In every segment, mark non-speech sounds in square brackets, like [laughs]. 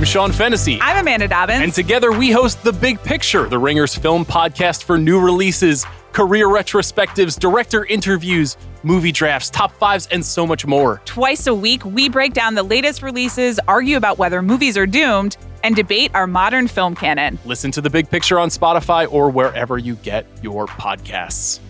I'm Sean Fennessy. I'm Amanda Dobbins. And together we host The Big Picture, the Ringers film podcast for new releases, career retrospectives, director interviews, movie drafts, top fives, and so much more. Twice a week, we break down the latest releases, argue about whether movies are doomed, and debate our modern film canon. Listen to The Big Picture on Spotify or wherever you get your podcasts.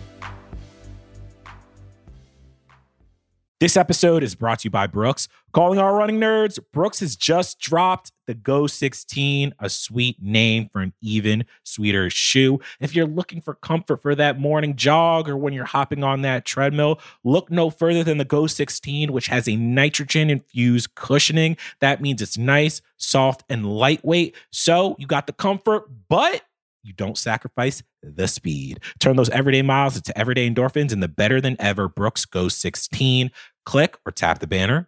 This episode is brought to you by Brooks. Calling all running nerds, Brooks has just dropped the Go 16, a sweet name for an even sweeter shoe. If you're looking for comfort for that morning jog or when you're hopping on that treadmill, look no further than the Go 16, which has a nitrogen infused cushioning. That means it's nice, soft, and lightweight. So you got the comfort, but you don't sacrifice the speed. Turn those everyday miles into everyday endorphins in the better than ever Brooks Go 16. Click or tap the banner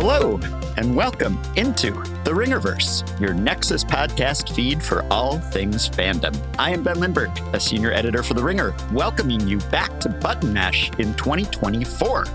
Hello, and welcome into the Ringerverse, your Nexus podcast feed for all things fandom. I am Ben Lindbergh, a senior editor for The Ringer, welcoming you back to Button Mash in 2024.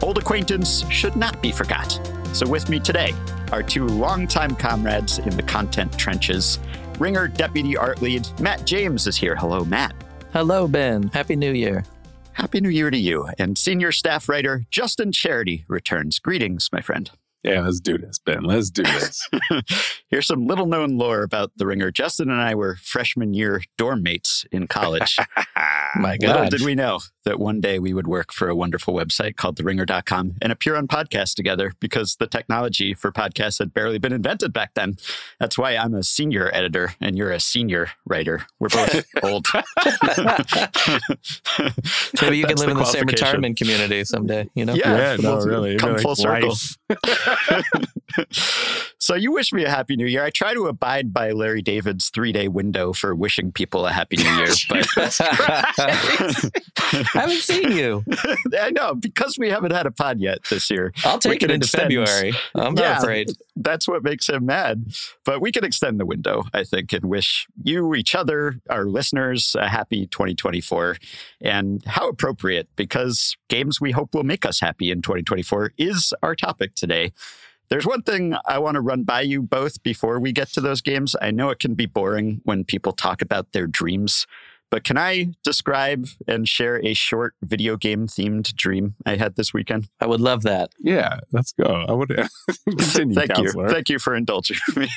Old acquaintance should not be forgot. So, with me today are two longtime comrades in the content trenches. Ringer Deputy Art Lead Matt James is here. Hello, Matt. Hello, Ben. Happy New Year. Happy New Year to you. And senior staff writer Justin Charity returns. Greetings, my friend. Yeah, let's do this, Ben. Let's do this. [laughs] Here's some little known lore about the ringer. Justin and I were freshman year dorm mates in college. [laughs] My God. Little God. did we know that one day we would work for a wonderful website called theringer.com and appear on podcasts together because the technology for podcasts had barely been invented back then. That's why I'm a senior editor and you're a senior writer. We're both [laughs] old. Maybe you can live in the same retirement community someday, you know? Yeah, Yeah, no, really, Come really full circle. [laughs] so you wish me a happy new year. I try to abide by Larry David's three day window for wishing people a happy new year, [laughs] but [laughs] I haven't seen you. I know because we haven't had a pod yet this year. I'll take it into extend- February. I'm Yeah. not afraid. That's what makes him mad. But we can extend the window, I think, and wish you, each other, our listeners, a happy 2024. And how appropriate, because games we hope will make us happy in 2024 is our topic today. There's one thing I want to run by you both before we get to those games. I know it can be boring when people talk about their dreams, but can I describe and share a short video game themed dream I had this weekend? I would love that. yeah, let's go. I would [laughs] continue, Thank counselor. you. Thank you for indulging [laughs] me.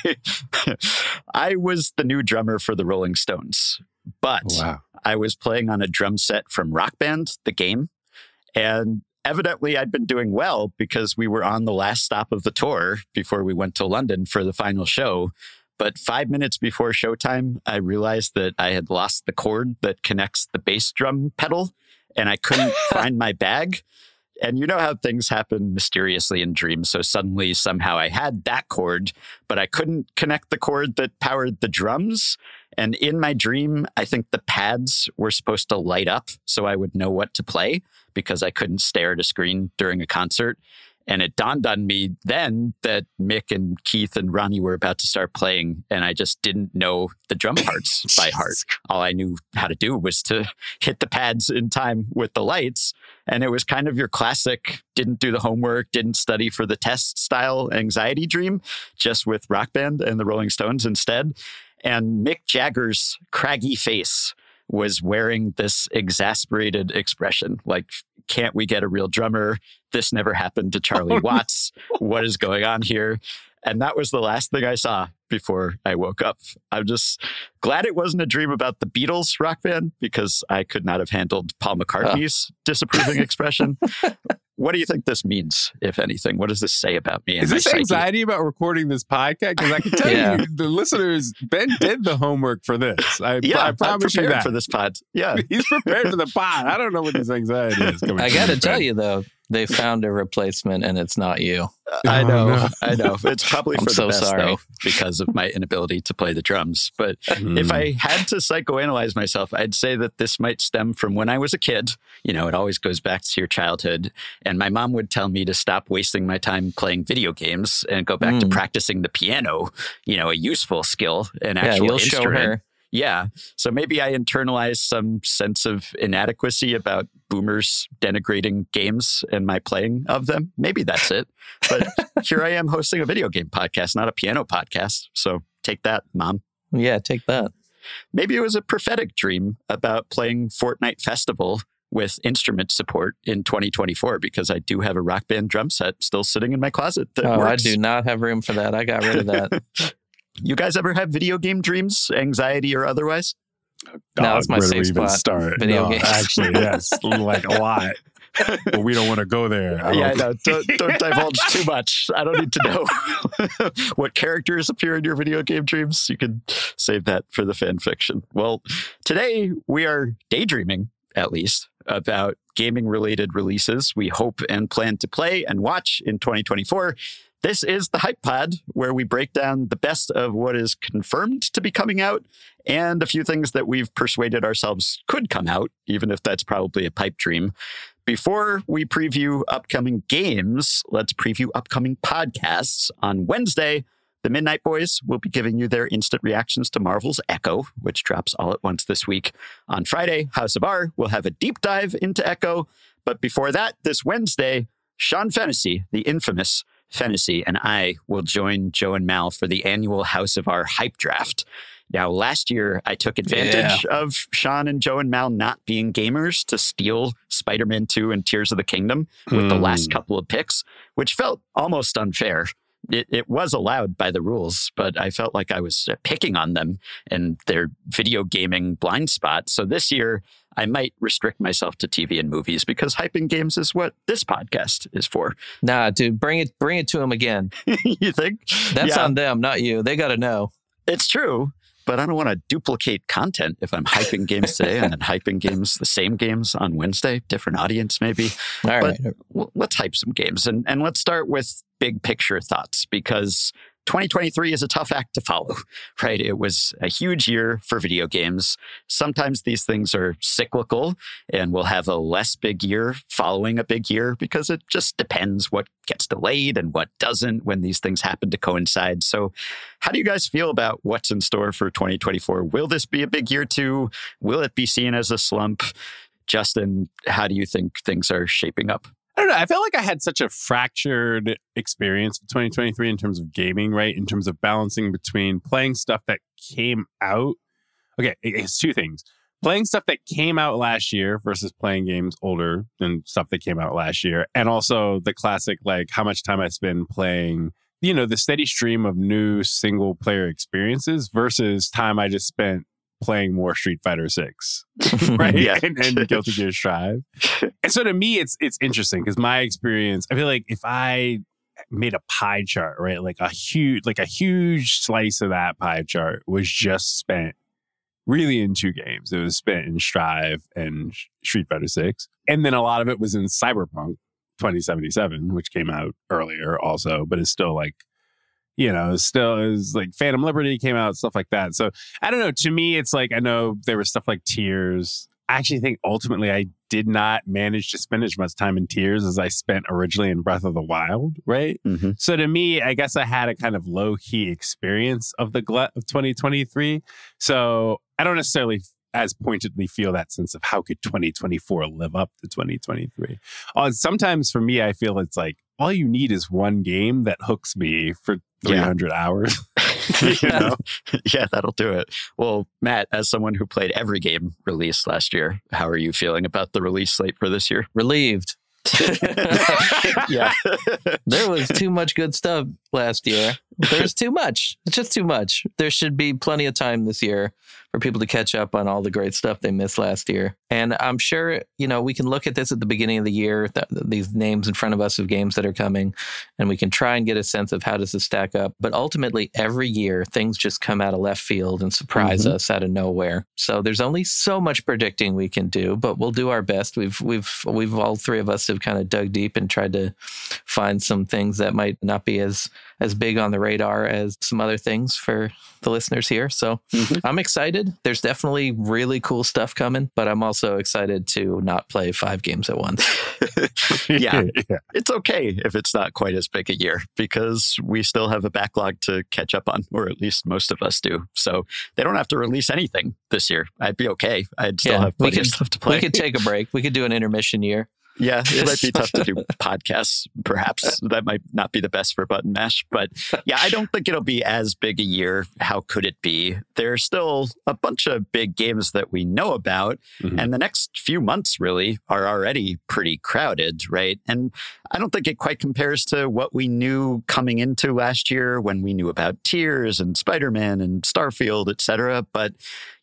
I was the new drummer for the Rolling Stones, but Wow. I was playing on a drum set from Rock Band, the game. And evidently, I'd been doing well because we were on the last stop of the tour before we went to London for the final show. But five minutes before showtime, I realized that I had lost the cord that connects the bass drum pedal and I couldn't [laughs] find my bag. And you know how things happen mysteriously in dreams. So suddenly, somehow, I had that cord, but I couldn't connect the cord that powered the drums. And in my dream, I think the pads were supposed to light up so I would know what to play because I couldn't stare at a screen during a concert. And it dawned on me then that Mick and Keith and Ronnie were about to start playing, and I just didn't know the drum [laughs] parts by heart. All I knew how to do was to [laughs] hit the pads in time with the lights. And it was kind of your classic didn't do the homework, didn't study for the test style anxiety dream, just with Rock Band and the Rolling Stones instead. And Mick Jagger's craggy face was wearing this exasperated expression like, can't we get a real drummer? This never happened to Charlie [laughs] Watts. What is going on here? And that was the last thing I saw before I woke up. I'm just glad it wasn't a dream about the Beatles rock band because I could not have handled Paul McCartney's disapproving expression. [laughs] what do you think this means, if anything? What does this say about me? Is this psyche? anxiety about recording this podcast? Because I can tell [laughs] Yeah. you, the listeners, Ben did the homework for this. I, [laughs] Yeah, I promise you prepared that. for this pod. Yeah. [laughs] He's prepared for the pod. I don't know what this anxiety is coming. I got to tell you though, they [laughs] found a replacement and it's not you. I Oh, know, no. [laughs] I know. It's probably I'm for so the best sorry. though, because of my inability to play the drums. But Mm. if I had to psychoanalyze myself, I'd say that this might stem from when I was a kid. You know, it always goes back to your childhood. And my mom would tell me to stop wasting my time playing video games and go back to Mm. practicing the piano. You know, a useful skill, an Yeah, actual you'll show instrument. her. Yeah. So maybe I internalized some sense of inadequacy about boomers denigrating games and my playing of them. Maybe that's it. But [laughs] here I am hosting a video game podcast, not a piano podcast. So take that, mom. Yeah, take that. Maybe it was a prophetic dream about playing Fortnite Festival with instrument support in 2024 because I do have a rock band drum set still sitting in my closet that Oh, I do not have room for that. I got rid of that. [laughs] You guys ever have video game dreams, anxiety or otherwise? No, that's my where safe spot. Start? Video no, games. Actually, yes, [laughs] like a lot. But we don't want to go there. I [laughs] yeah, I don't- know. Don't, don't [laughs] divulge too much. I don't need to know what characters appear in your video game dreams. You can save that for the fan fiction. Well, today we are daydreaming, at least, about gaming related releases we hope and plan to play and watch in 2024. This is the Hype Pod, where we break down the best of what is confirmed to be coming out and a few things that we've persuaded ourselves could come out, even if that's probably a pipe dream. Before we preview upcoming games, let's preview upcoming podcasts. On Wednesday, the Midnight Boys will be giving you their instant reactions to Marvel's Echo, which drops all at once this week. On Friday, House of R will have a deep dive into Echo. But before that, this Wednesday, Sean Fennessy, the infamous Fennessy, and I will join Joe and Mal for the annual House of R hype draft. Now, last year, I took advantage of Sean and Joe and Mal not being gamers to steal Spider Man 2 and Tears of the Kingdom with the last Mm. couple of picks, which felt almost unfair. It, it was allowed by the rules, but I felt like I was picking on them and their video gaming blind spot. So this year, I might restrict myself to TV and movies because hyping games is what this podcast is for. [laughs] Nah, dude, bring it bring it to them again. you think? That's Yeah. on them, not you. They got to know. It's true, but I don't want to duplicate content if I'm hyping games today and then hyping games, the same games on Wednesday, different audience maybe. All But- right. Let's hype some games and, and let's start with big picture thoughts because 2023 is a tough act to follow, [laughs] right? It was a huge year for video games. Sometimes these things are cyclical and we'll have a less big year following a big year because it just depends what gets delayed and what doesn't when these things happen to coincide. So, how do you guys feel about what's in store for 2024? Will this be a big year too? Will it be seen as a slump? Justin, how do you think things are shaping up? I don't know. I felt like I had such a fractured experience of 2023 in terms of gaming, right? In terms of balancing between playing stuff that came out. Okay, it's two things. Playing stuff that came out last year versus playing games older than stuff that came out last year. And also the classic, like how much time I spend playing, you know, the steady stream of new single player experiences versus time I just spent playing more Street Fighter 6 [laughs] [laughs] right? Yeah. and, and [laughs] Guilty Gear Strive. and so to me, it's it's interesting because my experience, I feel like if I made a pie chart, right, like a huge like a huge slice of that pie chart was just spent really in two games. It was spent in Strive and Street Fighter Six, and then a lot of it was in Cyberpunk 2077, which came out earlier also, but is still like. You know, still is like Phantom Liberty came out, stuff like that. So I don't know. To me, it's like I know there was stuff like Tears. I actually think ultimately I did not manage to spend as much time in Tears as I spent originally in Breath of the Wild, right? Mm-hmm. So to me, I guess I had a kind of low key experience of the glut of 2023. So I don't necessarily as pointedly feel that sense of how could 2024 live up to 2023. Uh, sometimes for me, I feel it's like all you need is one game that hooks me for Yeah. 300 hours. [laughs] [laughs] you know? yeah, that'll do it. Well, Matt, as someone who played every game released last year, how are you feeling about the release slate for this year? Relieved. [laughs] yeah. there was too much good stuff last year. There's too much. It's just too much. There should be plenty of time this year for people to catch up on all the great stuff they missed last year. And I'm sure, you know, we can look at this at the beginning of the year, th- these names in front of us of games that are coming, and we can try and get a sense of how does this stack up. But ultimately, every year, things just come out of left field and surprise Mhm. us out of nowhere. So there's only so much predicting we can do, but we'll do our best. We've we've we've all three of us have kind of dug deep and tried to find some things that might not be as as big on the radar as some other things for the listeners here. So Mhm. I'm excited. There's definitely really cool stuff coming, but I'm also excited to not play five games at once. [laughs] yeah, [laughs] yeah. it's okay if it's not quite as big a year because we still have a backlog to catch up on, or at least most of us do. So they don't have to release anything this year. I'd be okay. I'd still Yeah, have we plenty of stuff to play. We could take a break. We could do an intermission year. Yeah, it might be tough to do [laughs] podcasts, perhaps. That might not be the best for Button Mash. But yeah, I don't think it'll be as big a year. How could it be? There's still a bunch of big games that we know about. Mhm. And the next few months really are already pretty crowded, right? And I don't think it quite compares to what we knew coming into last year when we knew about Tears and Spider Man and Starfield, et cetera. But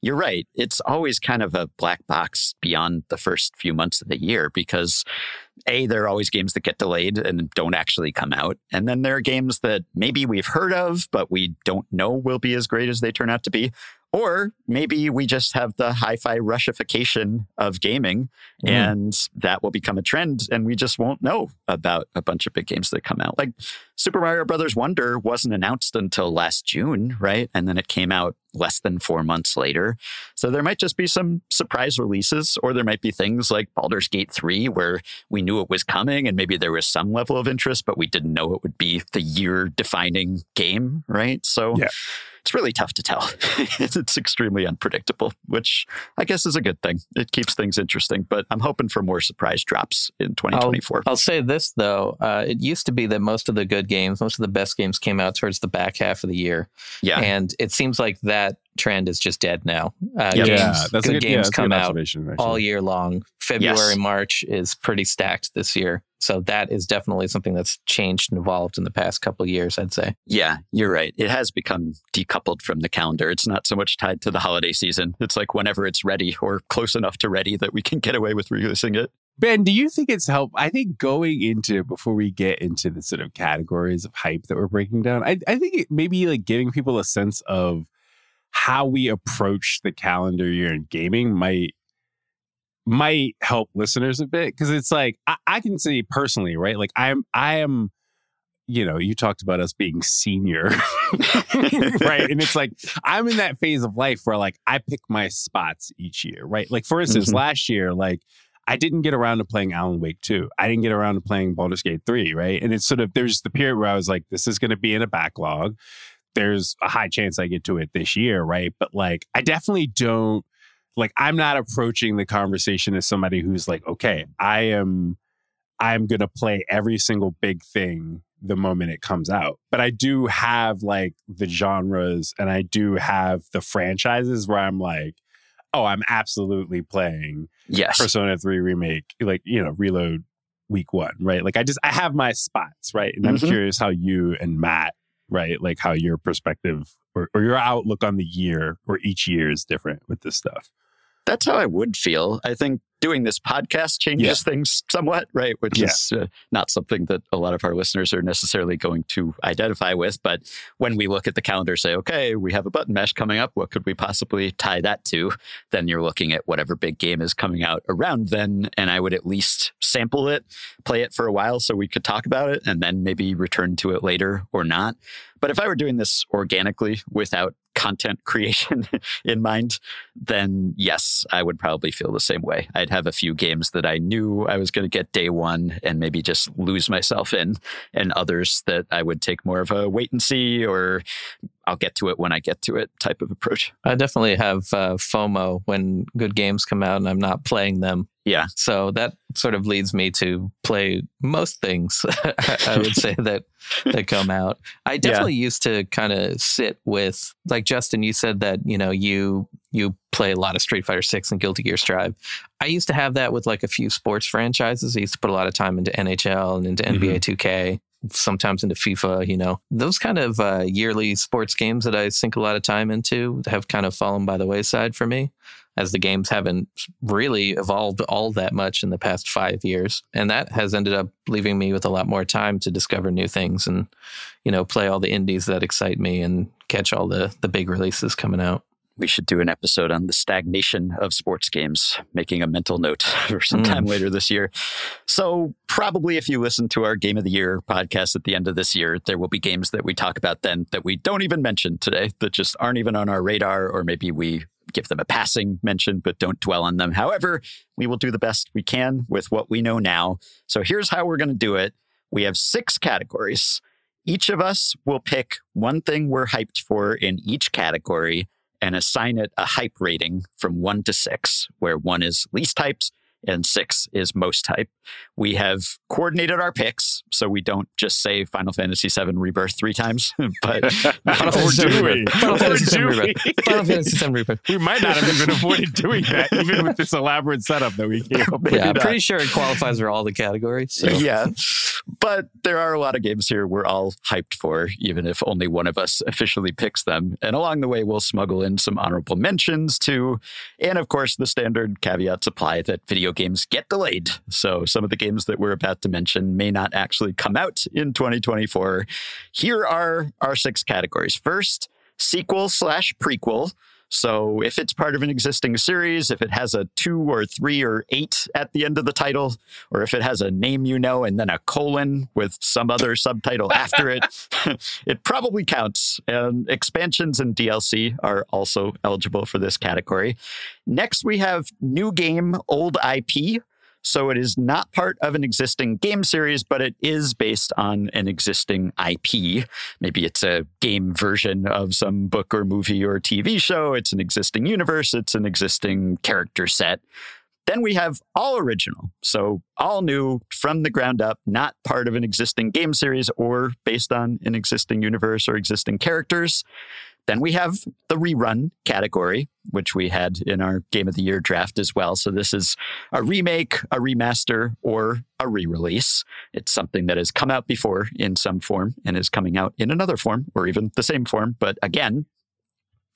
you're right. It's always kind of a black box beyond the first few months of the year because A, there are always games that get delayed and don't actually come out. And then there are games that maybe we've heard of, but we don't know will be as great as they turn out to be. Or maybe we just have the hi fi rushification of gaming Mm. and that will become a trend and we just won't know about a bunch of big games that come out. Like Super Mario Brothers Wonder wasn't announced until last June, right? And then it came out less than four months later. So there might just be some surprise releases, or there might be things like Baldur's Gate 3, where we knew it was coming and maybe there was some level of interest, but we didn't know it would be the year defining game, right? So Yeah. It's really tough to tell. [laughs] it's extremely unpredictable, which I guess is a good thing. It keeps things interesting, but I'm hoping for more surprise drops in 2024. I'll say this though: uh, it used to be that most of the good games, most of the best games, came out towards the back half of the year, yeah. and it seems like that trend is just dead now. Uh, Yeah. games, yeah, that's a good good, yeah, games that's come good out actually. all year long. February, Yes. March is pretty stacked this year, so that is definitely something that's changed and evolved in the past couple of years. I'd say. Yeah, you're right. It has become decoupled from the calendar. It's not so much tied to the holiday season. It's like whenever it's ready or close enough to ready that we can get away with releasing it. Ben, do you think it's help? I think going into before we get into the sort of categories of hype that we're breaking down, I, I think it maybe like giving people a sense of how we approach the calendar year in gaming might might help listeners a bit because it's like I, I can say personally, right? Like I'm I am, you know, you talked about us being senior, [laughs] right? And it's like I'm in that phase of life where like I pick my spots each year, right? Like for instance, Mhm. last year, like I didn't get around to playing Alan Wake 2. I didn't get around to playing Baldur's Gate 3, right? And it's sort of there's the period where I was like, this is going to be in a backlog. There's a high chance I get to it this year, right? But like, I definitely don't like. I'm not approaching the conversation as somebody who's like, okay, I am, I'm going to play every single big thing the moment it comes out. But I do have like the genres, and I do have the franchises where I'm like, oh, I'm absolutely playing Yes. Persona 3 remake, like, you know, reload week one, right? Like I just I have my spots, right? And I'm Mhm. curious how you and Matt, right? Like how your perspective or, or your outlook on the year or each year is different with this stuff. That's how I would feel. I think doing this podcast changes Yeah. things somewhat, right? Which Yeah. is uh, not something that a lot of our listeners are necessarily going to identify with. But when we look at the calendar, say, okay, we have a Button Mash coming up. What could we possibly tie that to? Then you're looking at whatever big game is coming out around then. And I would at least sample it, play it for a while so we could talk about it, and then maybe return to it later or not. But if I were doing this organically without content [laughs] creation in mind, then yes, I would probably feel the same way. I'd have a few games that I knew I was going to get day one and maybe just lose myself in, and others that I would take more of a wait and see or I'll get to it when I get to it type of approach. I definitely have uh, FOMO when good games come out and I'm not playing them. Yeah. So that sort of leads me to play most things. [laughs] I would say that that come out. I definitely used to kind of sit with like Justin. You said that you know you you play a lot of Street Fighter Six and Guilty Gear Strive. I used to have that with like a few sports franchises. I used to put a lot of time into NHL and into NBA 2K. sometimes into FIFA, you know. Those kind of uh, yearly sports games that I sink a lot of time into have kind of fallen by the wayside for me as the games haven't really evolved all that much in the past five years. And that has ended up leaving me with a lot more time to discover new things and, you know, play all the indies that excite me and catch all the, the big releases coming out. We should do an episode on the stagnation of sports games, making a mental note [laughs] for sometime mm. later this year. So, probably if you listen to our Game of the Year podcast at the end of this year, there will be games that we talk about then that we don't even mention today, that just aren't even on our radar, or maybe we give them a passing mention, but don't dwell on them. However, we will do the best we can with what we know now. So, here's how we're going to do it we have six categories. Each of us will pick one thing we're hyped for in each category and assign it a hype rating from one to six, where one is least hyped and six is most hype. We have coordinated our picks, so we don't just say Final Fantasy VII Rebirth three times, [laughs] but [laughs] Final Fantasy VII Rebirth. Final Fantasy VII Rebirth. Final Fantasy VII Rebirth. We might not have even avoided doing that, even with this elaborate setup that we came up with. Yeah, I'm pretty [laughs] sure it qualifies for all the categories. So. Yeah, but there are a lot of games here we're all hyped for, even if only one of us officially picks them. And along the way, we'll smuggle in some honorable mentions too, and of course the standard caveats apply that video games get delayed. So some of the games that we're about to mention may not actually come out in 2024. Here are our six categories. First, sequel slash prequel. So if it's part of an existing series, if it has a two or three or eight at the end of the title, or if it has a name you know and then a colon with some other subtitle after it, [laughs] it probably counts. And expansions and DLC are also eligible for this category. Next, we have new game, old IP. So it is not part of an existing game series, but it is based on an existing IP. Maybe it's a game version of some book or movie or TV show. It's an existing universe. It's an existing character set. Then we have all original. So all new from the ground up, not part of an existing game series or based on an existing universe or existing characters. Then we have the rerun category, which we had in our Game of the Year draft as well. So this is a remake, a remaster, or a re release. It's something that has come out before in some form and is coming out in another form or even the same form. But again,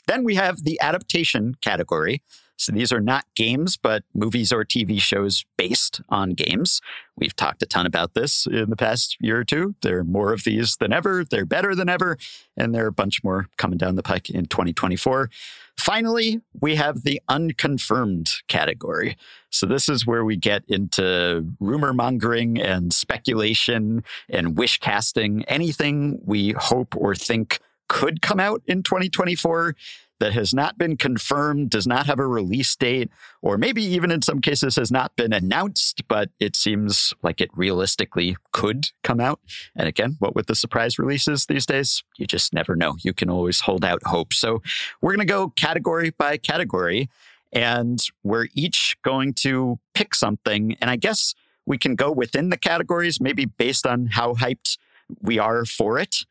then we have the adaptation category. So these are not games, but movies or TV shows based on games. We've talked a ton about this in the past year or two. There are more of these than ever. They're better than ever. And there are a bunch more coming down the pike in 2024. Finally, we have the unconfirmed category. So, this is where we get into rumor mongering and speculation and wish casting, anything we hope or think could come out in 2024 that has not been confirmed, does not have a release date, or maybe even in some cases has not been announced, but it seems like it realistically could come out. And again, what with the surprise releases these days, you just never know. You can always hold out hope. So we're going to go category by category, and we're each going to pick something. And I guess we can go within the categories, maybe based on how hyped we are for it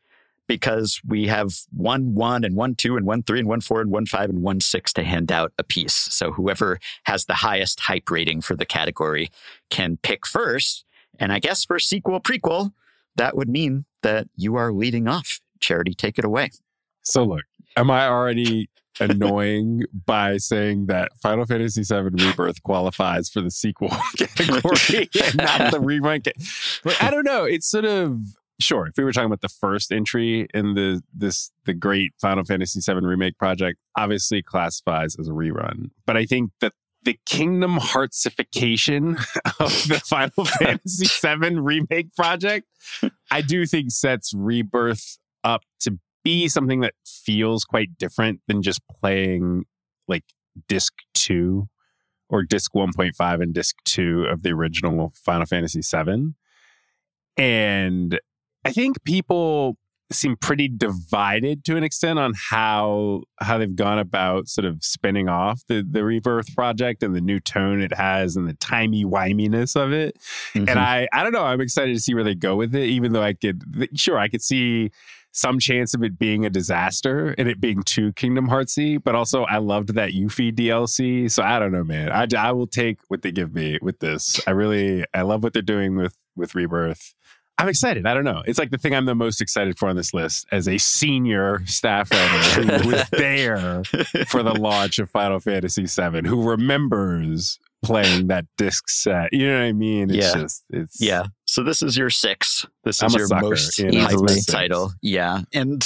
because we have one one and one two and one three and one four and one five and one six to hand out a piece. So whoever has the highest hype rating for the category can pick first. And I guess for sequel prequel, that would mean that you are leading off. Charity, take it away. So look, am I already [laughs] annoying by saying that Final Fantasy VII Rebirth qualifies for the sequel [laughs] category and not the [laughs] rerun? Like, I don't know. It's sort of sure if we were talking about the first entry in the this the great final fantasy VII remake project obviously classifies as a rerun but i think that the kingdom heartsification [laughs] of the final [laughs] fantasy VII remake project i do think sets rebirth up to be something that feels quite different than just playing like disc 2 or disc 1.5 and disc 2 of the original final fantasy 7 and I think people seem pretty divided to an extent on how how they've gone about sort of spinning off the the rebirth project and the new tone it has and the timey wiminess of it mm-hmm. and i i don't know i'm excited to see where they go with it even though i could sure i could see some chance of it being a disaster and it being too Kingdom Heartsy, but also I loved that Yuffie DLC. So I don't know, man. I, I will take what they give me with this. I really I love what they're doing with with Rebirth. I'm excited. I don't know. It's like the thing I'm the most excited for on this list as a senior staff writer who was [laughs] there for the launch of Final Fantasy VII, who remembers playing that disc set. You know what I mean? It's Yeah. just it's Yeah. So this is your six. This I'm is your sucker most hyped title. Yeah. And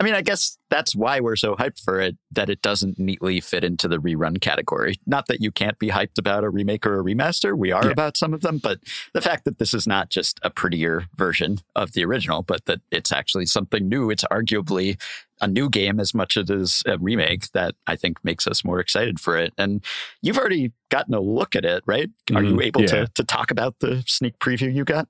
I mean, I guess that's why we're so hyped for it, that it doesn't neatly fit into the rerun category. Not that you can't be hyped about a remake or a remaster. We are Yeah. about some of them, but the fact that this is not just a prettier version of the original, but that it's actually something new. It's arguably a new game as much as it is a remake that I think makes us more excited for it. And you've already gotten a look at it, right? Are you Mhm. able Yeah. to to talk about the sneak preview you got?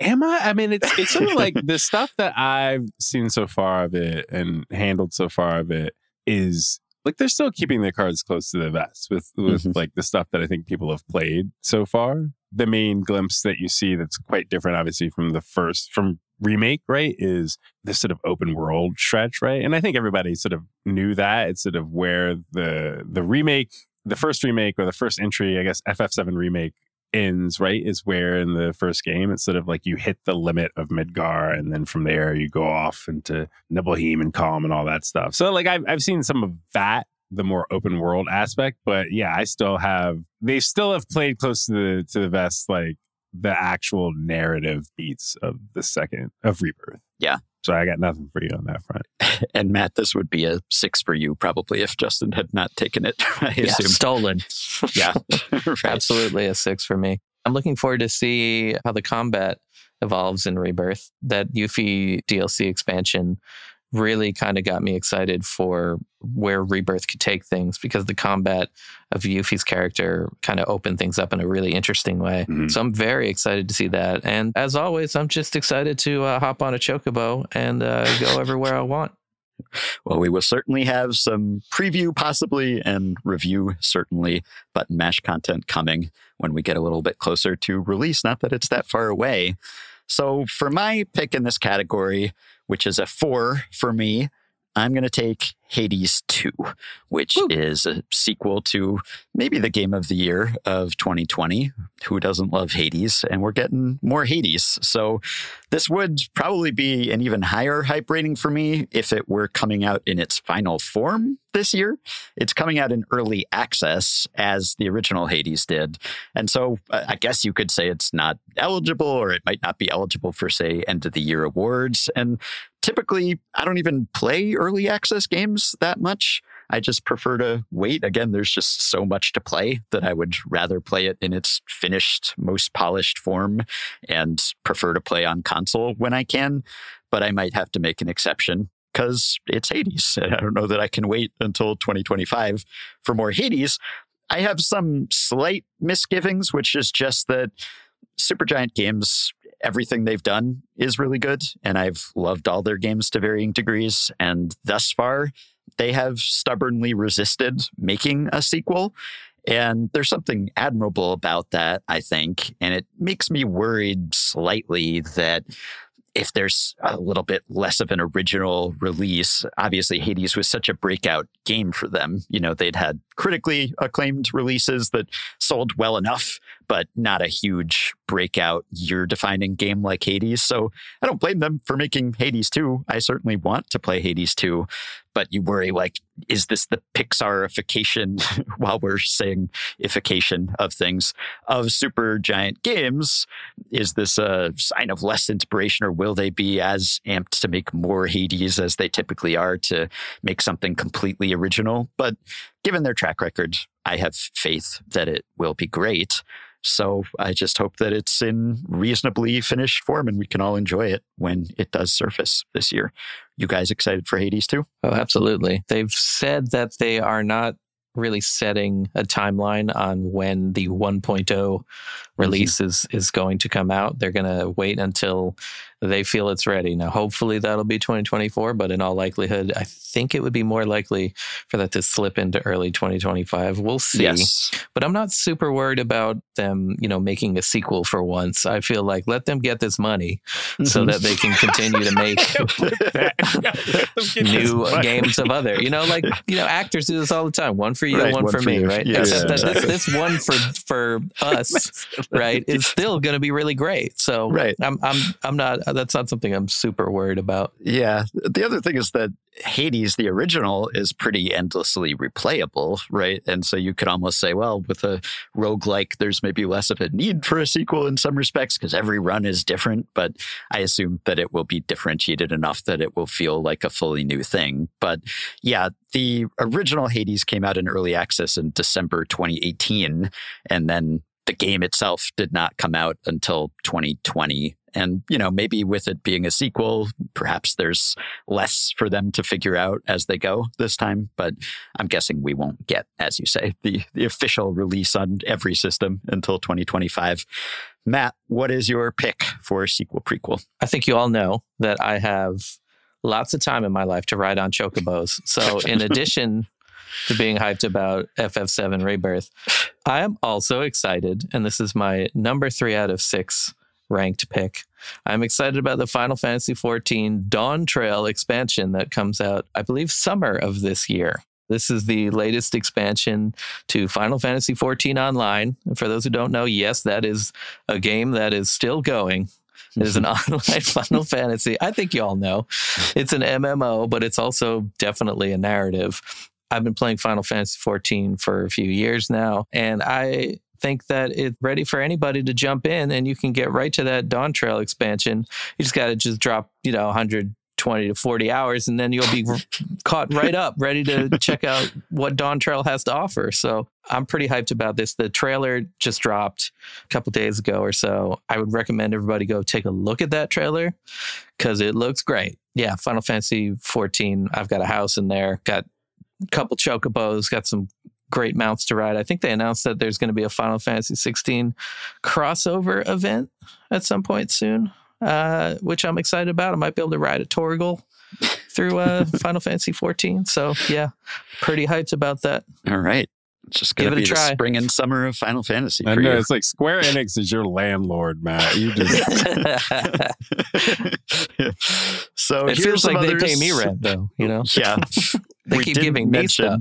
Am I? I mean, it's it's sort of like [laughs] the stuff that I've seen so far of it and handled so far of it is like they're still keeping their cards close to the vest with with Mhm. like the stuff that I think people have played so far. The main glimpse that you see that's quite different, obviously, from the first from remake, right, is this sort of open world stretch, right? And I think everybody sort of knew that. It's sort of where the the remake, the first remake or the first entry, I guess FF7 remake ends, right, is where in the first game it's sort of like you hit the limit of Midgar, and then from there you go off into Nibelheim and Kalm and all that stuff. So like I've I've seen some of that, the more open world aspect, but yeah, I still have they still have played close to the to the vest, like the actual narrative beats of the second of Rebirth. Yeah. So I got nothing for you on that front. [laughs] And Matt, this would be a six for you probably if Justin had not taken it. [laughs] I Yeah, assume. stolen. [laughs] Yeah, right. Absolutely a six for me. I'm looking forward to see how the combat evolves in Rebirth. That Yuffie DLC expansion really kind of got me excited for where Rebirth could take things because the combat of Yuffie's character kind of opened things up in a really interesting way. Mhm. So I'm very excited to see that. And as always, I'm just excited to uh, hop on a chocobo and uh, go [laughs] everywhere I want. Well, we will certainly have some preview, possibly, and review, certainly, button mash content coming when we get a little bit closer to release. Not that it's that far away. So, for my pick in this category, which is a four for me, I'm going to take Hades 2, which Woo. is a sequel to maybe the game of the year of 2020. Who doesn't love Hades? And we're getting more Hades. So, this would probably be an even higher hype rating for me if it were coming out in its final form this year. It's coming out in early access as the original Hades did. And so uh, I guess you could say it's not eligible or it might not be eligible for, say, end of the year awards. And typically, I don't even play early access games that much. I just prefer to wait. Again, there's just so much to play that I would rather play it in its finished, most polished form and prefer to play on console when I can. But I might have to make an exception because it's Hades. And [laughs] I don't know that I can wait until 2025 for more Hades. I have some slight misgivings, which is just that Supergiant Games, everything they've done is really good. And I've loved all their games to varying degrees. And thus far, they have stubbornly resisted making a sequel. And there's something admirable about that, I think. And it makes me worried slightly that if there's a little bit less of an original release, obviously Hades was such a breakout game for them. You know, they'd had critically acclaimed releases that sold well enough, but not a huge breakout year defining game like Hades. So I don't blame them for making Hades 2. I certainly want to play Hades 2, but you worry like, is this the Pixarification [laughs] while we're saying ification of things of Supergiant Games? Is this a sign of less inspiration or will they be as amped to make more Hades as they typically are to make something completely original? But given their track record, I have faith that it will be great. So I just hope that it's in reasonably finished form and we can all enjoy it when it does surface this year. You guys excited for Hades too? Oh, absolutely. They've said that they are not really setting a timeline on when the 1.0 mm-hmm. release is is going to come out. They're going to wait until they feel it's ready. Now, hopefully that'll be 2024, but in all likelihood, I think it would be more likely for that to slip into early 2025. We'll see. Yes. But I'm not super worried about them, you know, making a sequel for once. I feel like let them get this money so Mhm. that they can continue to make [laughs] [laughs] new games of other. You know, like you know, actors do this all the time. One for you, Right, one, one for, me, you. right? Yeah, Except yeah, that this, this one for for [laughs] us, right, is still going to be really great. So Right. I'm I'm I'm not. That's not something I'm super worried about. Yeah. The other thing is that Hades, the original, is pretty endlessly replayable, right? And so you could almost say, well, with a roguelike, there's maybe less of a need for a sequel in some respects because every run is different. But I assume that it will be differentiated enough that it will feel like a fully new thing. But yeah, the original Hades came out in early access in December 2018. And then the game itself did not come out until 2020. And, you know, maybe with it being a sequel, perhaps there's less for them to figure out as they go this time. But I'm guessing we won't get, as you say, the, the official release on every system until 2025. Matt, what is your pick for sequel prequel? I think you all know that I have lots of time in my life to ride on chocobos. So, in addition to being hyped about FF7 Rebirth, I am also excited, and this is my number three out of six ranked pick. I'm excited about the Final Fantasy XIV Dawn Trail expansion that comes out, I believe, summer of this year. This is the latest expansion to Final Fantasy XIV Online. And for those who don't know, yes, that is a game that is still going. It is an [laughs] online Final Fantasy. I think you all know. It's an MMO, but it's also definitely a narrative. I've been playing Final Fantasy XIV for a few years now, and I think that it's ready for anybody to jump in and you can get right to that Dawn Trail expansion. You just got to just drop, you know, 120 to 40 hours and then you'll be caught right up, ready to check out what Dawn Trail has to offer. So I'm pretty hyped about this. The trailer just dropped a couple days ago or so. I would recommend everybody go take a look at that trailer because it looks great. Yeah, Final Fantasy 14. I've got a house in there, got a couple chocobos, got some great mounts to ride. I think they announced that there's going to be a Final Fantasy 16 crossover event at some point soon, uh, which I'm excited about. I might be able to ride a Torgal through uh, [laughs] Final Fantasy 14. So yeah, pretty hyped about that. All right. It's just going Give it be a the try. spring and summer of Final Fantasy I know you. it's like Square Enix is your landlord, Matt. You just [laughs] [laughs] so it feels some like they pay me rent though, you know? Yeah. They We keep giving me mention stuff.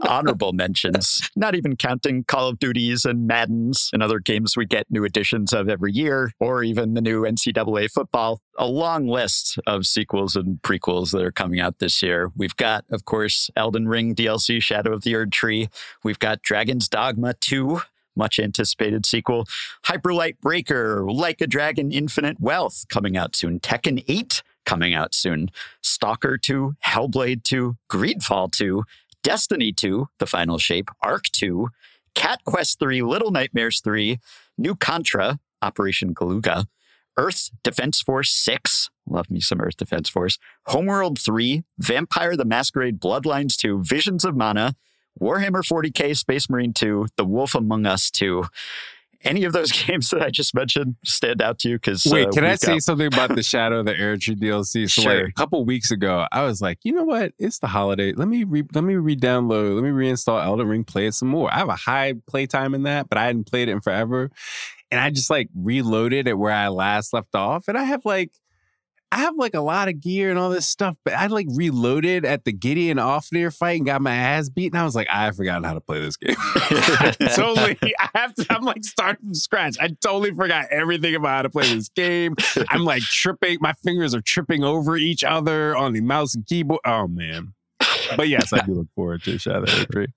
Honorable mentions, not even counting Call of Duties and Maddens and other games we get new editions of every year, or even the new NCAA football. A long list of sequels and prequels that are coming out this year. We've got, of course, Elden Ring DLC Shadow of the Erdtree. We've got Dragon's Dogma 2. Much anticipated sequel. Hyperlight Breaker, Like a Dragon Infinite Wealth coming out soon. Tekken 8 coming out soon. Stalker 2, Hellblade 2, Greedfall 2, Destiny 2, The Final Shape, Ark 2, Cat Quest 3, Little Nightmares 3, New Contra, Operation Galuga, Earth Defense Force 6, love me some Earth Defense Force, Homeworld 3, Vampire the Masquerade Bloodlines 2, Visions of Mana, Warhammer 40k, Space Marine 2, The Wolf Among Us 2. Any of those [laughs] games that I just mentioned stand out to you? Because Wait, uh, can I we've say got- something about the [laughs] Shadow of the Erdtree DLC? So Sure. like a couple weeks ago, I was like, you know what? It's the holiday. Let me re- let me re-download, let me reinstall Elden Ring, play it some more. I have a high playtime in that, but I hadn't played it in forever. And I just like reloaded it where I last left off. And I have like I have like a lot of gear and all this stuff, but I like reloaded at the Gideon Ofnir fight and got my ass beat. And I was like, I forgotten how to play this game. [laughs] totally. I have to, I'm like starting from scratch. I totally forgot everything about how to play this game. I'm like tripping. My fingers are tripping over each other on the mouse and keyboard. Oh, man. But yes, I do look forward to Shadow Tree.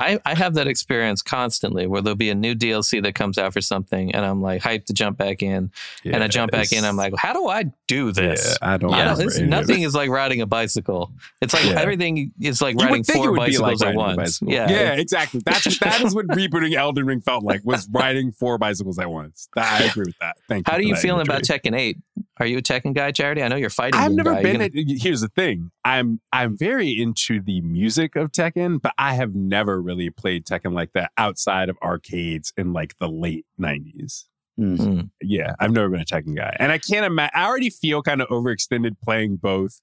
I, I have that experience constantly where there'll be a new DLC that comes out for something and I'm like hyped to jump back in. and I jump back in, I'm like, how do I do this? Yeah, I don't I don't, remember it's, any of nothing is like riding a bicycle. It's like Yeah. everything is like You riding would think it four be like bicycles at once. bicycle. Yeah. yeah, exactly. That's that is what [laughs] rebooting Elden Ring felt like was riding four bicycles at once. I agree with that. Thank you. How do you imagery. about Tekken 8? Are you a Tekken guy, Charity? I know you're fighting. I've never guy. been. You're At, here's the thing. I'm I'm very into the music of Tekken, but I have never really played Tekken like that outside of arcades in like the late '90s. Mm. Yeah, I've never been a Tekken guy, and I can't imagine. I already feel kind of overextended playing both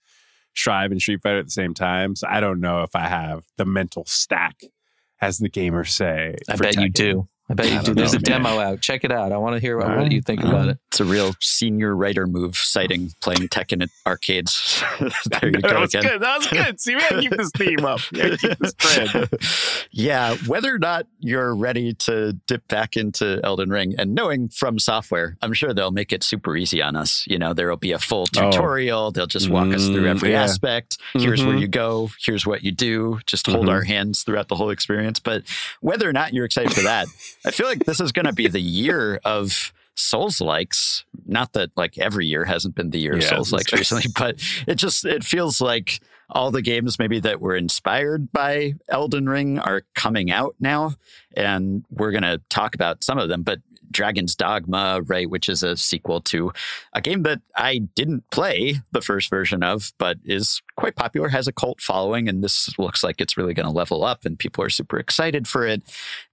Strive and Street Fighter at the same time. So I don't know if I have the mental stack, as the gamers say. I for bet you do. I bet you don't do. There's know, a man. demo out. Check it out. I want to hear what, All what you think All about it. It's a real senior writer move, citing playing Tekken at arcades. [laughs] [laughs] there you that go was again. good. That was good. See, we gotta keep this theme up. Keep this trend. [laughs] yeah, whether or not you're ready to dip back into Elden Ring and knowing FromSoftware, I'm sure they'll make it super easy on us. You know, there'll be a full Oh. tutorial. They'll just walk us through Mm, every yeah. aspect. Here's where Mhm. you go. Here's what you do. Just hold Mhm. our hands throughout the whole experience. But whether or not you're excited for that, I feel like this is going to be the year of Souls likes. Not that like every year hasn't been the year of Yeah, Souls likes recently, but it just it feels like all the games maybe that were inspired by Elden Ring are coming out now, and we're gonna talk about some of them. But Dragon's Dogma, right, which is a sequel to a game that I didn't play the first version of, but is quite popular, has a cult following, and this looks like it's really going to level up, and people are super excited for it.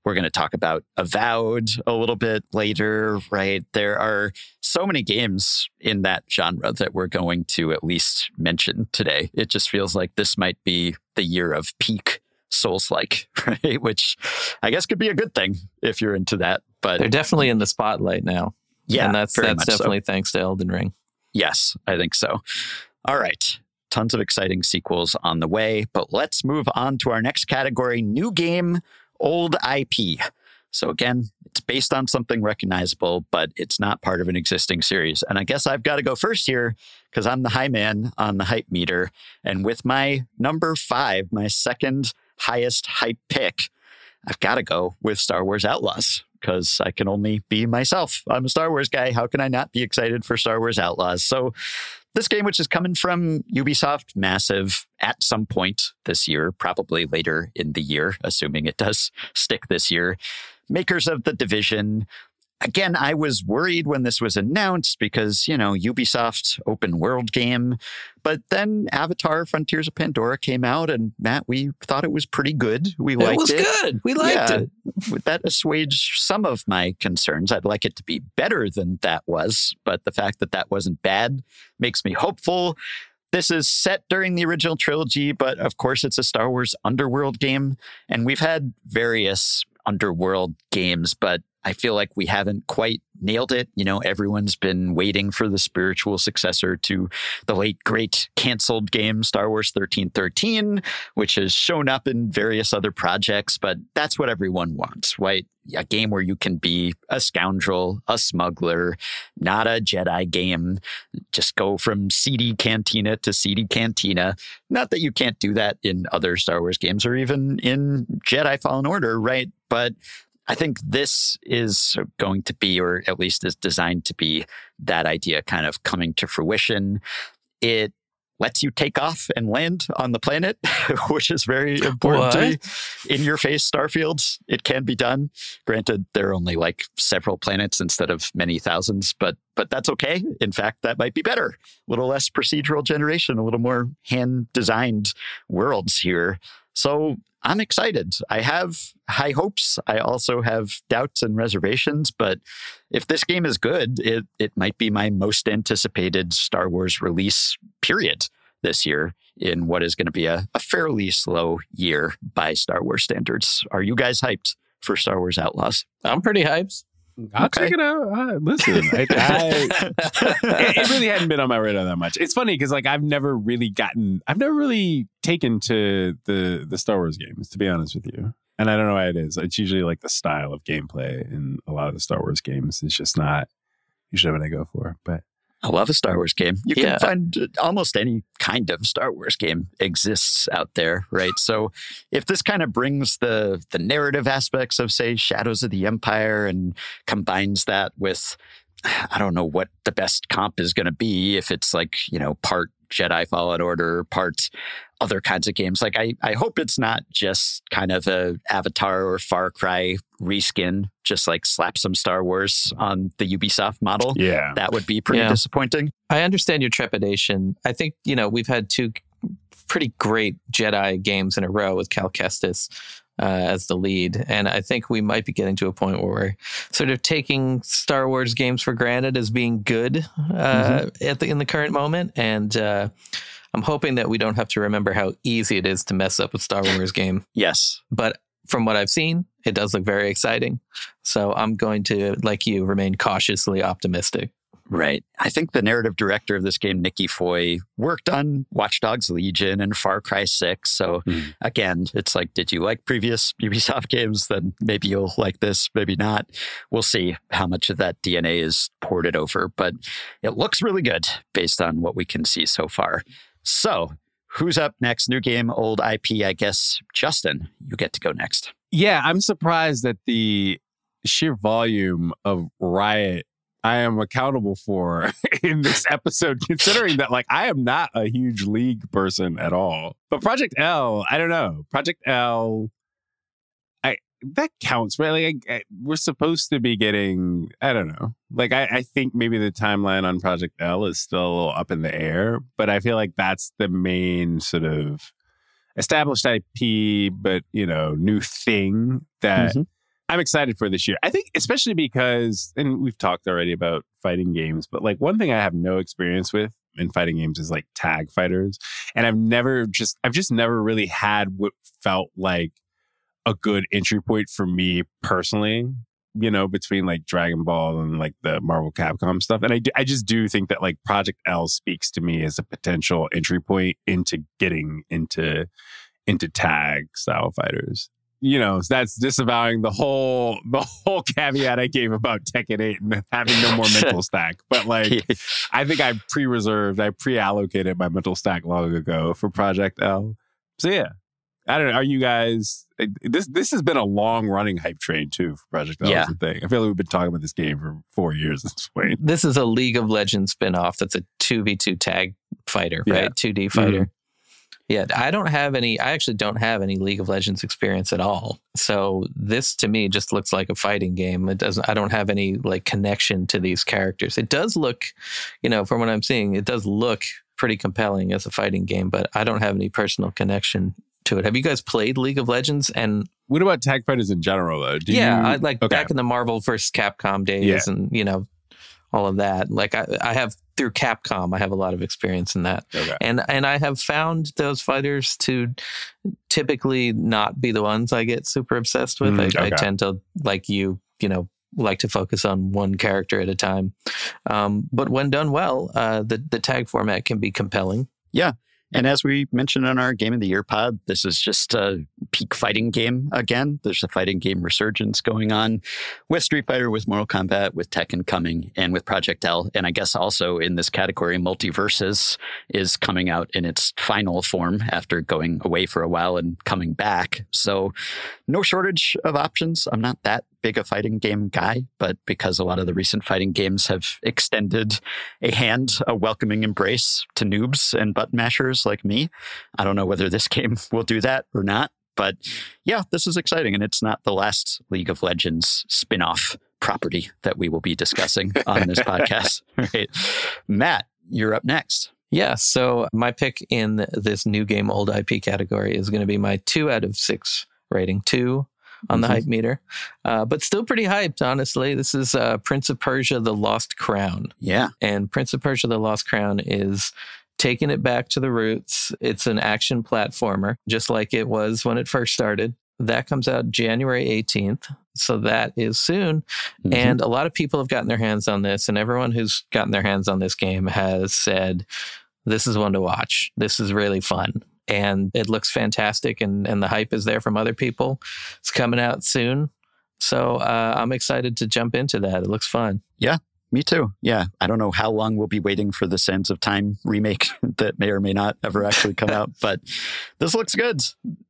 We're going to talk about Avowed a little bit later, right? There are so many games in that genre that we're going to at least mention today. It just feels like this might be the year of peak Souls like, [laughs] right? Which I guess could be a good thing if you're into that. But They're definitely in the spotlight now. yeah, and that's that's much so. definitely thanks to Elden Ring. Yes, I think so. All right. Tons of exciting sequels on the way, but let's move on to our next category new game, old IP. So, again, it's based on something recognizable, but it's not part of an existing series. And I guess I've got to go first here because I'm the high man on the hype meter. And with my number five, my second highest hype pick, I've got to go with Star Wars Outlaws because I can only be myself. I'm a Star Wars guy. How can I not be excited for Star Wars Outlaws? So, this game, which is coming from Ubisoft Massive at some point this year, probably later in the year, assuming it does [laughs] stick this year, makers of The Division. Again, I was worried when this was announced because, you know, Ubisoft's open world game. But then Avatar Frontiers of Pandora came out, and Matt, we thought it was pretty good. We liked it was it was good. We liked Yeah. it. that assuage some of my concerns? I'd like it to be better than that was, but the fact that that wasn't bad makes me hopeful. This is set during the original trilogy, but of course, it's a Star Wars underworld game. And we've had various underworld games, but I feel like we haven't quite nailed it. You know, everyone's been waiting for the spiritual successor to the late, great canceled game, Star Wars 1313, which has shown up in various other projects, but that's what everyone wants, right? A game where you can be a scoundrel, a smuggler, not a Jedi game. Just go from CD Cantina to CD Cantina. Not that you can't do that in other Star Wars games or even in Jedi Fallen Order, right? But I think this is going to be, or at least is designed to be, that idea kind of coming to fruition. It lets you take off and land on the planet, [laughs] which is very important to. In your face starfields, it can be done. Granted, there are only like several planets instead of many thousands, but but that's okay. In fact, that might be better. A little less procedural generation, a little more hand designed worlds here. So I'm excited. I have high hopes. I also have doubts and reservations, but if this game is good, it it might be my most anticipated Star Wars release period this year in what is going to be a, a fairly slow year by Star Wars standards. Are you guys hyped for Star Wars Outlaws? I'm pretty hyped. I'll Okay. check it out. Uh, listen, I, [laughs] I, it, it really hadn't been on my radar that much. It's funny because like I've never really gotten, I've never really taken to the the Star Wars games, to be honest with you. And I don't know why it is. It's usually like the style of gameplay in a lot of the Star Wars games. It's just not usually what I go for. But I love a Star Wars game. You Yeah. can find uh, almost any kind of Star Wars game exists out there, right? So if this kind of brings the the narrative aspects of say Shadows of the Empire and combines that with I don't know what the best comp is going to be if it's like, you know, part Jedi Fallen Order, part other kinds of games. Like I I hope it's not just kind of a Avatar or Far Cry reskin, just like slap some Star Wars on the Ubisoft model yeah, that would be pretty Yeah. disappointing. I understand your trepidation. I think, you know, we've had two pretty great Jedi games in a row with Cal Kestis uh, as the lead. And I think we might be getting to a point where we're sort of taking Star Wars games for granted as being good uh, mm-hmm. at the, in the current moment. And uh, I'm hoping that we don't have to remember how easy it is to mess up a Star Wars [laughs] game. yes. But from what I've seen, it does look very exciting. So I'm going to, like you, remain cautiously optimistic. Right. I think the narrative director of this game, Nikki Foy, worked on Watch Dogs Legion and Far Cry 6. So mm. again, it's like, did you like previous Ubisoft games? Then maybe you'll like this, maybe not. We'll see how much of that DNA is ported over, but it looks really good based on what we can see so far. So who's up next? New game, old IP, I guess. Justin, you get to go next. Yeah, I'm surprised at the sheer volume of Riot I am accountable for [laughs] in this episode, considering that like I am not a huge league person at all. But Project L, I don't know. Project L, I that counts, right? Like I, I, we're supposed to be getting, I don't know. Like I, I think maybe the timeline on Project L is still a little up in the air, but I feel like that's the main sort of established IP, but you know, new thing that. Mm-hmm I'm excited for this year. I think, especially because, and we've talked already about fighting games, but like one thing I have no experience with in fighting games is like tag fighters. And I've never just, I've just never really had what felt like a good entry point for me personally, you know, between like Dragon Ball and like the Marvel Capcom stuff. And I, do, I just do think that like Project L speaks to me as a potential entry point into getting into, into tag style fighters you know, that's disavowing the whole the whole caveat I gave about Tekken 8 and having no more mental [laughs] stack. But like I think I pre-reserved, I pre-allocated my mental stack long ago for Project L. So yeah. I don't know. Are you guys this this has been a long running hype train too for Project L yeah. thing. I feel like we've been talking about this game for four years at this point. This is a League of Legends spinoff that's a 2v2 tag fighter, right? Yeah. 2D fighter. Mm-hmm. Yeah, I don't have any. I actually don't have any League of Legends experience at all. So this to me just looks like a fighting game. It doesn't. I don't have any like connection to these characters. It does look, you know, from what I'm seeing, it does look pretty compelling as a fighting game. But I don't have any personal connection to it. Have you guys played League of Legends? And what about tag fighters in general, though? Do yeah, you... I, like okay. back in the Marvel versus Capcom days, yeah. and you know, all of that. Like I, I have through Capcom, I have a lot of experience in that, okay. and and I have found those fighters to typically not be the ones I get super obsessed with. Mm, I, okay. I, tend to like you, you know, like to focus on one character at a time. Um, but when done well, uh, the the tag format can be compelling. Yeah, and as we mentioned on our Game of the Year pod, this is just a peak fighting game again. There's a fighting game resurgence going on with Street Fighter, with Mortal Kombat, with Tekken coming, and with Project L. And I guess also in this category, MultiVersus is coming out in its final form after going away for a while and coming back. So no shortage of options. I'm not that big a fighting game guy, but because a lot of the recent fighting games have extended a hand, a welcoming embrace to noobs and button mashers like me, I don't know whether this [laughs] game will do that or not. But yeah, this is exciting. And it's not the last League of Legends spin off property that we will be discussing on this [laughs] podcast. Right. Matt, you're up next. Yeah. So my pick in this new game old IP category is going to be my two out of six rating. Two on the mm-hmm. hype meter, uh, but still pretty hyped, honestly. This is uh, Prince of Persia The Lost Crown. Yeah. And Prince of Persia The Lost Crown is taking it back to the roots. It's an action platformer, just like it was when it first started. That comes out January 18th. So that is soon. Mm-hmm. And a lot of people have gotten their hands on this, and everyone who's gotten their hands on this game has said, this is one to watch. This is really fun and it looks fantastic and, and the hype is there from other people. It's coming out soon. So uh, I'm excited to jump into that. It looks fun. Yeah, me too. Yeah. I don't know how long we'll be waiting for the Sands of Time remake [laughs] that may or may not ever actually come out, but this looks good.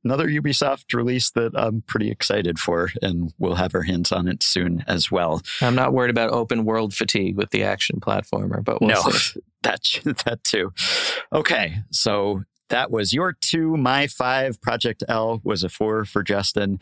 Another Ubisoft release that I'm pretty excited for, and we'll have our hands on it soon as well. I'm not worried about open world fatigue with the action platformer, but we'll no, see. [laughs] that, that too. Okay. So that was your two, my five. Project L was a four for Justin.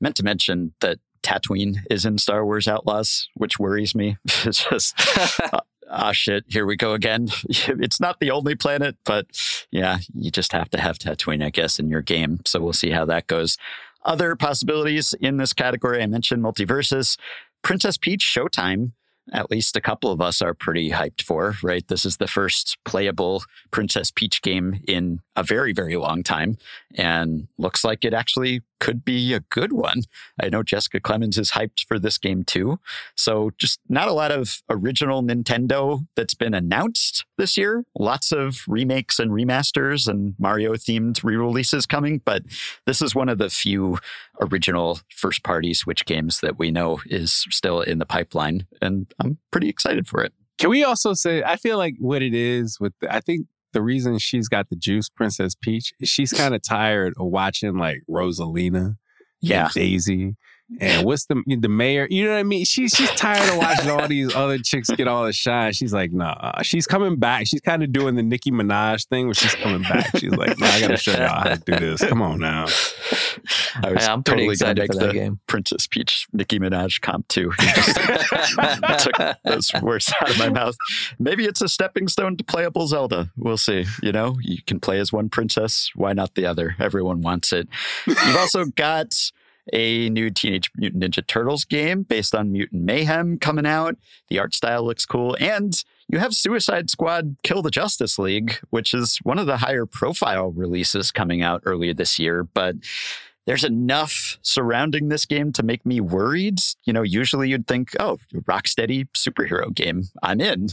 Meant to mention that Tatooine is in Star Wars Outlaws, which worries me. [laughs] it's just uh, [laughs] ah, shit, here we go again. [laughs] it's not the only planet, but yeah, you just have to have Tatooine, I guess, in your game. So we'll see how that goes. Other possibilities in this category, I mentioned MultiVersus. Princess Peach Showtime at least a couple of us are pretty hyped for, right? This is the first playable Princess Peach game in a very, very long time. And looks like it actually could be a good one. I know Jessica Clemens is hyped for this game too. So just not a lot of original Nintendo that's been announced this year. Lots of remakes and remasters and Mario themed re releases coming. But this is one of the few original first party Switch games that we know is still in the pipeline. And I'm pretty excited for it. Can we also say, I feel like what it is with, the, I think the reason she's got the juice, Princess Peach, she's [sighs] kind of tired of watching like Rosalina, yeah, Daisy, and what's the the mayor? You know what I mean? She's she's tired of watching all these other chicks get all the shine. She's like, nah. She's coming back. She's kind of doing the Nicki Minaj thing where she's coming back. She's like, nah, I gotta show y'all how to do this. Come on now. I was I'm totally excited gonna make for that the game. Princess Peach Nicki Minaj comp too. [laughs] You took those words out of my mouth. Maybe it's a stepping stone to playable Zelda. We'll see. You know, you can play as one princess. Why not the other? Everyone wants it. You've also got a new Teenage Mutant Ninja Turtles game based on Mutant Mayhem coming out. The art style looks cool. And you have Suicide Squad Kill the Justice League, which is one of the higher profile releases coming out earlier this year. But there's enough surrounding this game to make me worried. You know, usually you'd think, oh, Rocksteady superhero game, I'm in.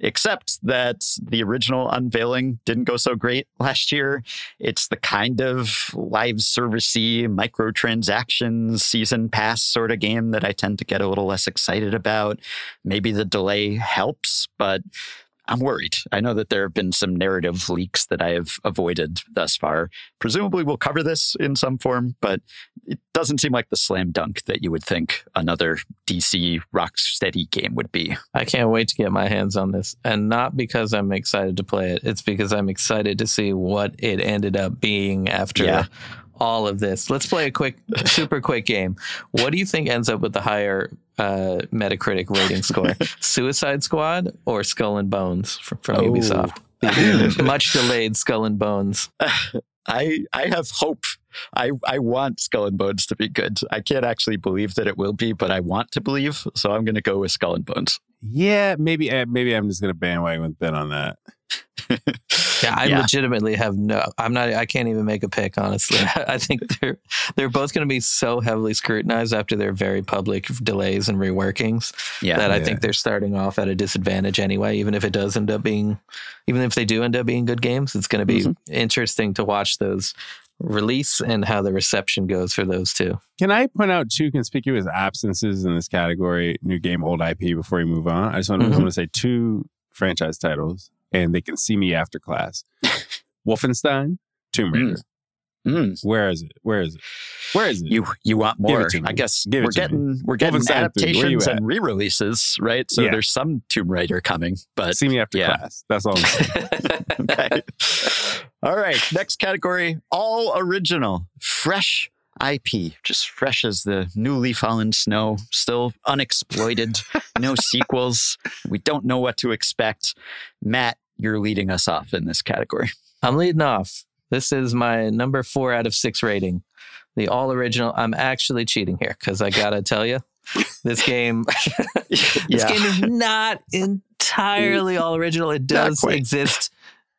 Except that the original unveiling didn't go so great [laughs] last year. It's the kind of live servicey microtransactions season pass sort of game that I tend to get a little less excited about. Maybe the delay helps, but I'm worried. I know that there have been some narrative leaks that I have avoided thus far. Presumably, we'll cover this in some form, but it doesn't seem like the slam dunk that you would think another DC Rocksteady game would be. I can't wait to get my hands on this. And not because I'm excited to play it, it's because I'm excited to see what it ended up being after Yeah. all of this. Let's play a quick, super quick game. What do you think ends up with the higher uh, Metacritic rating [laughs] score? Suicide Squad or Skull and Bones from, from Oh. Ubisoft? [laughs] Much delayed Skull and Bones. [sighs] I I have hope. I I want Skull and Bones to be good. I can't actually believe that it will be, but I want to believe. So I'm going to go with Skull and Bones. Yeah, maybe uh, maybe I'm just gonna bandwagon with Ben on that. Yeah, I Yeah. legitimately have no. I'm not. I can't even make a pick. Honestly, [laughs] I think they're they're both going to be so heavily scrutinized after their very public delays and reworkings Yeah. that I Yeah. think they're starting off at a disadvantage anyway. Even if it does end up being, even if they do end up being good games, it's going to be Mhm. interesting to watch those release and how the reception goes for those two. Can I point out two conspicuous absences in this category, new game, old IP, before we move on? I just want, to Mhm. want to say two franchise titles, and they can see me after class. [laughs] Wolfenstein, Tomb Raider. Mm, Where is it? Where is it? Where is it? you you want more? I guess Give we're to me. getting we're getting Wolfenstein 3, where you adaptations and re-releases, right? So Yeah. there's some Tomb Raider coming, but see me after yeah. class. That's all. I'm saying. [laughs] okay. All right. Next category all original, fresh IP, just fresh as the newly fallen snow, still unexploited, no [laughs] sequels. We don't know what to expect. Matt, you're leading us off in this category. I'm leading off. This is my number four out of six rating. The all original. I'm actually cheating here because I gotta tell you, this game, [laughs] this yeah. game is not entirely all original. It does exist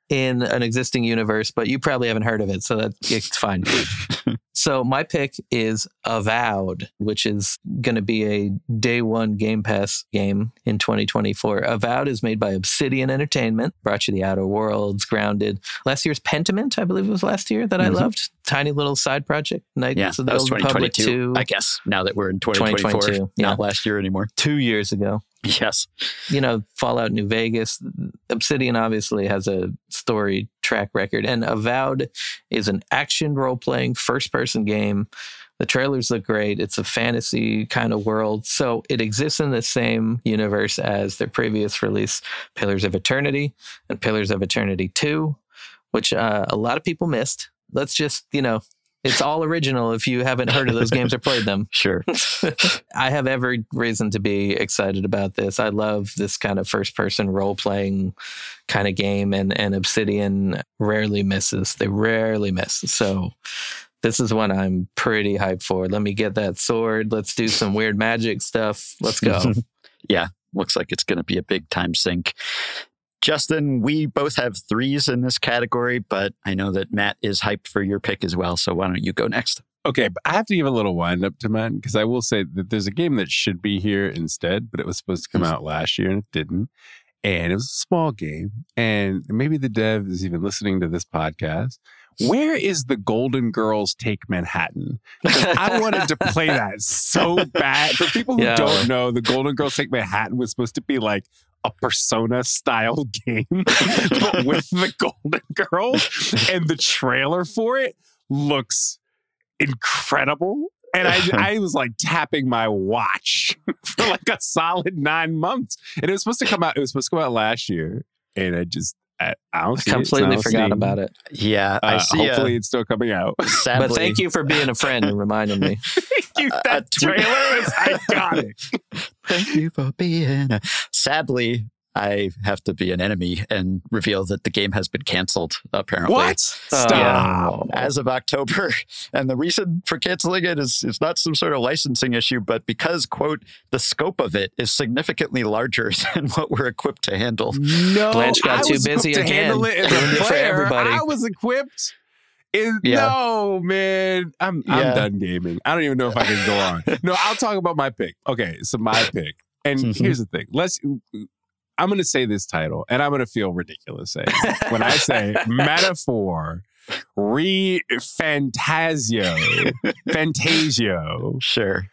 in an existing universe, but you probably haven't heard of it, so that it's fine. [laughs] so my pick is Avowed, which is going to be a day one Game Pass game in 2024. Avowed is made by Obsidian Entertainment, brought you The Outer Worlds, Grounded. Last year's Pentiment, I believe it was last year that I Mhm. loved. Tiny little side project. Knights Yeah, of the that was Old Republic 2022. 2, I guess now that we're in 2024, 2022, yeah. not last year anymore. two years ago. [laughs] Yes. you know, Fallout New Vegas, Obsidian obviously has a story track record, and Avowed is an action role playing first person game. The trailers look great. It's a fantasy kind of world. So it exists in the same universe as their previous release, Pillars of Eternity and Pillars of Eternity 2, which uh, a lot of people missed. Let's just, you know, It's all original if you haven't heard of those games or played them. [laughs] Sure. [laughs] I have every reason to be excited about this. I love this kind of first person role playing kind of game, and, and Obsidian rarely misses. They rarely miss. So this is one I'm pretty hyped for. Let me get that sword. Let's do some weird magic stuff. Let's go. [laughs] yeah, looks like it's going to be a big time sink. Justin, we both have threes in this category, but I know that Matt is hyped for your pick as well. So why don't you go next? Okay, but I have to give a little wind up to mine because I will say that there's a game that should be here instead, but it was supposed to come mm. out last year and it didn't. And it was a small game. And maybe the dev is even listening to this podcast. Where is the Golden Girls Take Manhattan? I wanted to play that so [laughs] bad. For people who yeah. don't know, the Golden Girls Take Manhattan was supposed to be like a persona style [laughs] game, but with the [laughs] Golden Girls. And the trailer for it looks incredible. And I, [laughs] I was like tapping my watch for like a solid nine months. And it was supposed to come out, it was supposed to come out last year. And I just I, I don't completely forgot about it. Yeah, I uh, see. Uh, hopefully, it's still coming out. Sadly, but thank you for being a friend and reminding me. you, uh, that uh, trailer is iconic. Thank you for being. A... Sadly, I have to be an enemy and reveal that the game has been canceled, apparently. What? Uh, Stop. Yeah, as of October. [laughs] And the reason for canceling it is it's not some sort of licensing issue, but because, quote, the scope of it is significantly larger [laughs] than what we're equipped to handle. No, Blanche got I too busy to handle it as a player. for everybody. I was equipped. Yeah. No, man. I'm, I'm done gaming. I don't even know if I can go on. [laughs] No, I'll talk about my pick. Okay, so my pick. And mm-hmm. here's the thing. Let's I'm going to say this title, and I'm going to feel ridiculous saying when I say metaphor re fantasio fantasio sure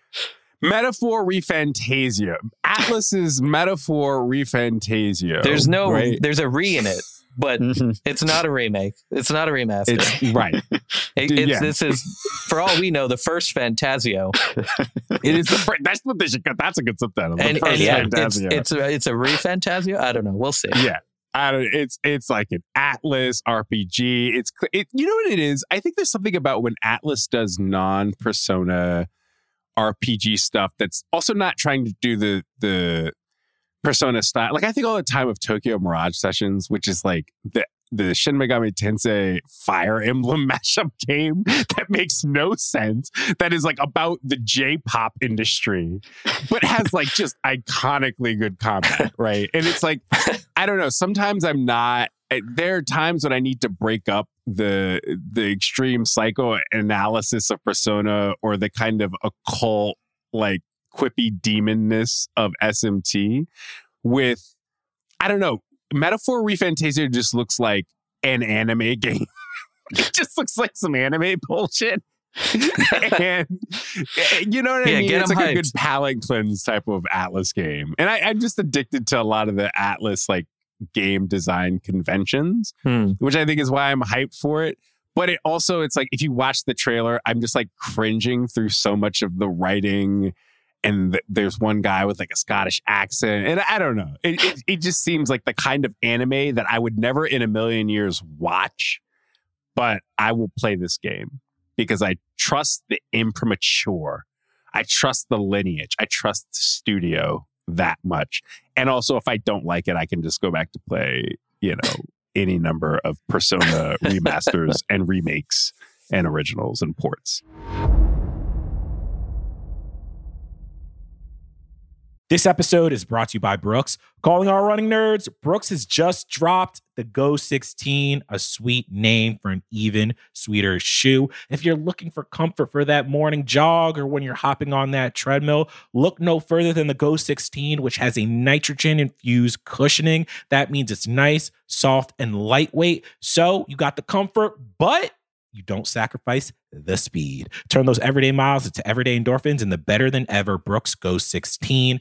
metaphor re fantasio Atlus's metaphor ReFantazio there's no right? there's a re in it but mm-hmm. it's not a remake. It's not a remaster. It's, right. [laughs] It, it's, yeah. This is, for all we know, the first Fantazio. [laughs] it is the first. That's what they should. That's a good subtitle. The and, and yeah, it's, it's a, it's a re Fantazio. I don't know. We'll see. Yeah. I don't, it's it's like an Atlus RPG. It's it, you know what it is. I think there's something about when Atlus does non Persona RPG stuff that's also not trying to do the the Persona style. Like I think all the time of Tokyo Mirage Sessions, which is like the the Shin Megami Tensei Fire Emblem [laughs] mashup game that makes no sense. That is like about the J-pop industry, but has like just iconically good combat, [laughs] right? And it's like I don't know. Sometimes I'm not. Eh, there are times when I need to break up the the extreme psychoanalysis of Persona or the kind of occult like quippy demonness of SMT with, I don't know, Metaphor ReFantazio just looks like an anime game. [laughs] it just looks like some anime bullshit. [laughs] and you know what yeah, I mean? It's like hyped. a good palate cleanse type of Atlus game. And I, am just addicted to a lot of the Atlus like game design conventions, hmm. which I think is why I'm hyped for it. But it also, it's like if you watch the trailer, I'm just like cringing through so much of the writing and th- there's one guy with like a Scottish accent, and I don't know. It, it, it just seems like the kind of anime that I would never in a million years watch, but I will play this game because I trust the imprimatur. I trust the lineage. I trust the studio that much. And also, if I don't like it, I can just go back to play, you know, [laughs] any number of Persona remasters and remakes and originals and ports. This episode is brought to you by Brooks. Calling our running nerds, Brooks has just dropped the Go 16, a sweet name for an even sweeter shoe. If you're looking for comfort for that morning jog or when you're hopping on that treadmill, look no further than the Go 16, which has a nitrogen infused cushioning. That means it's nice, soft, and lightweight. So you got the comfort, but you don't sacrifice the speed. Turn those everyday miles into everyday endorphins in the better than ever Brooks Go 16.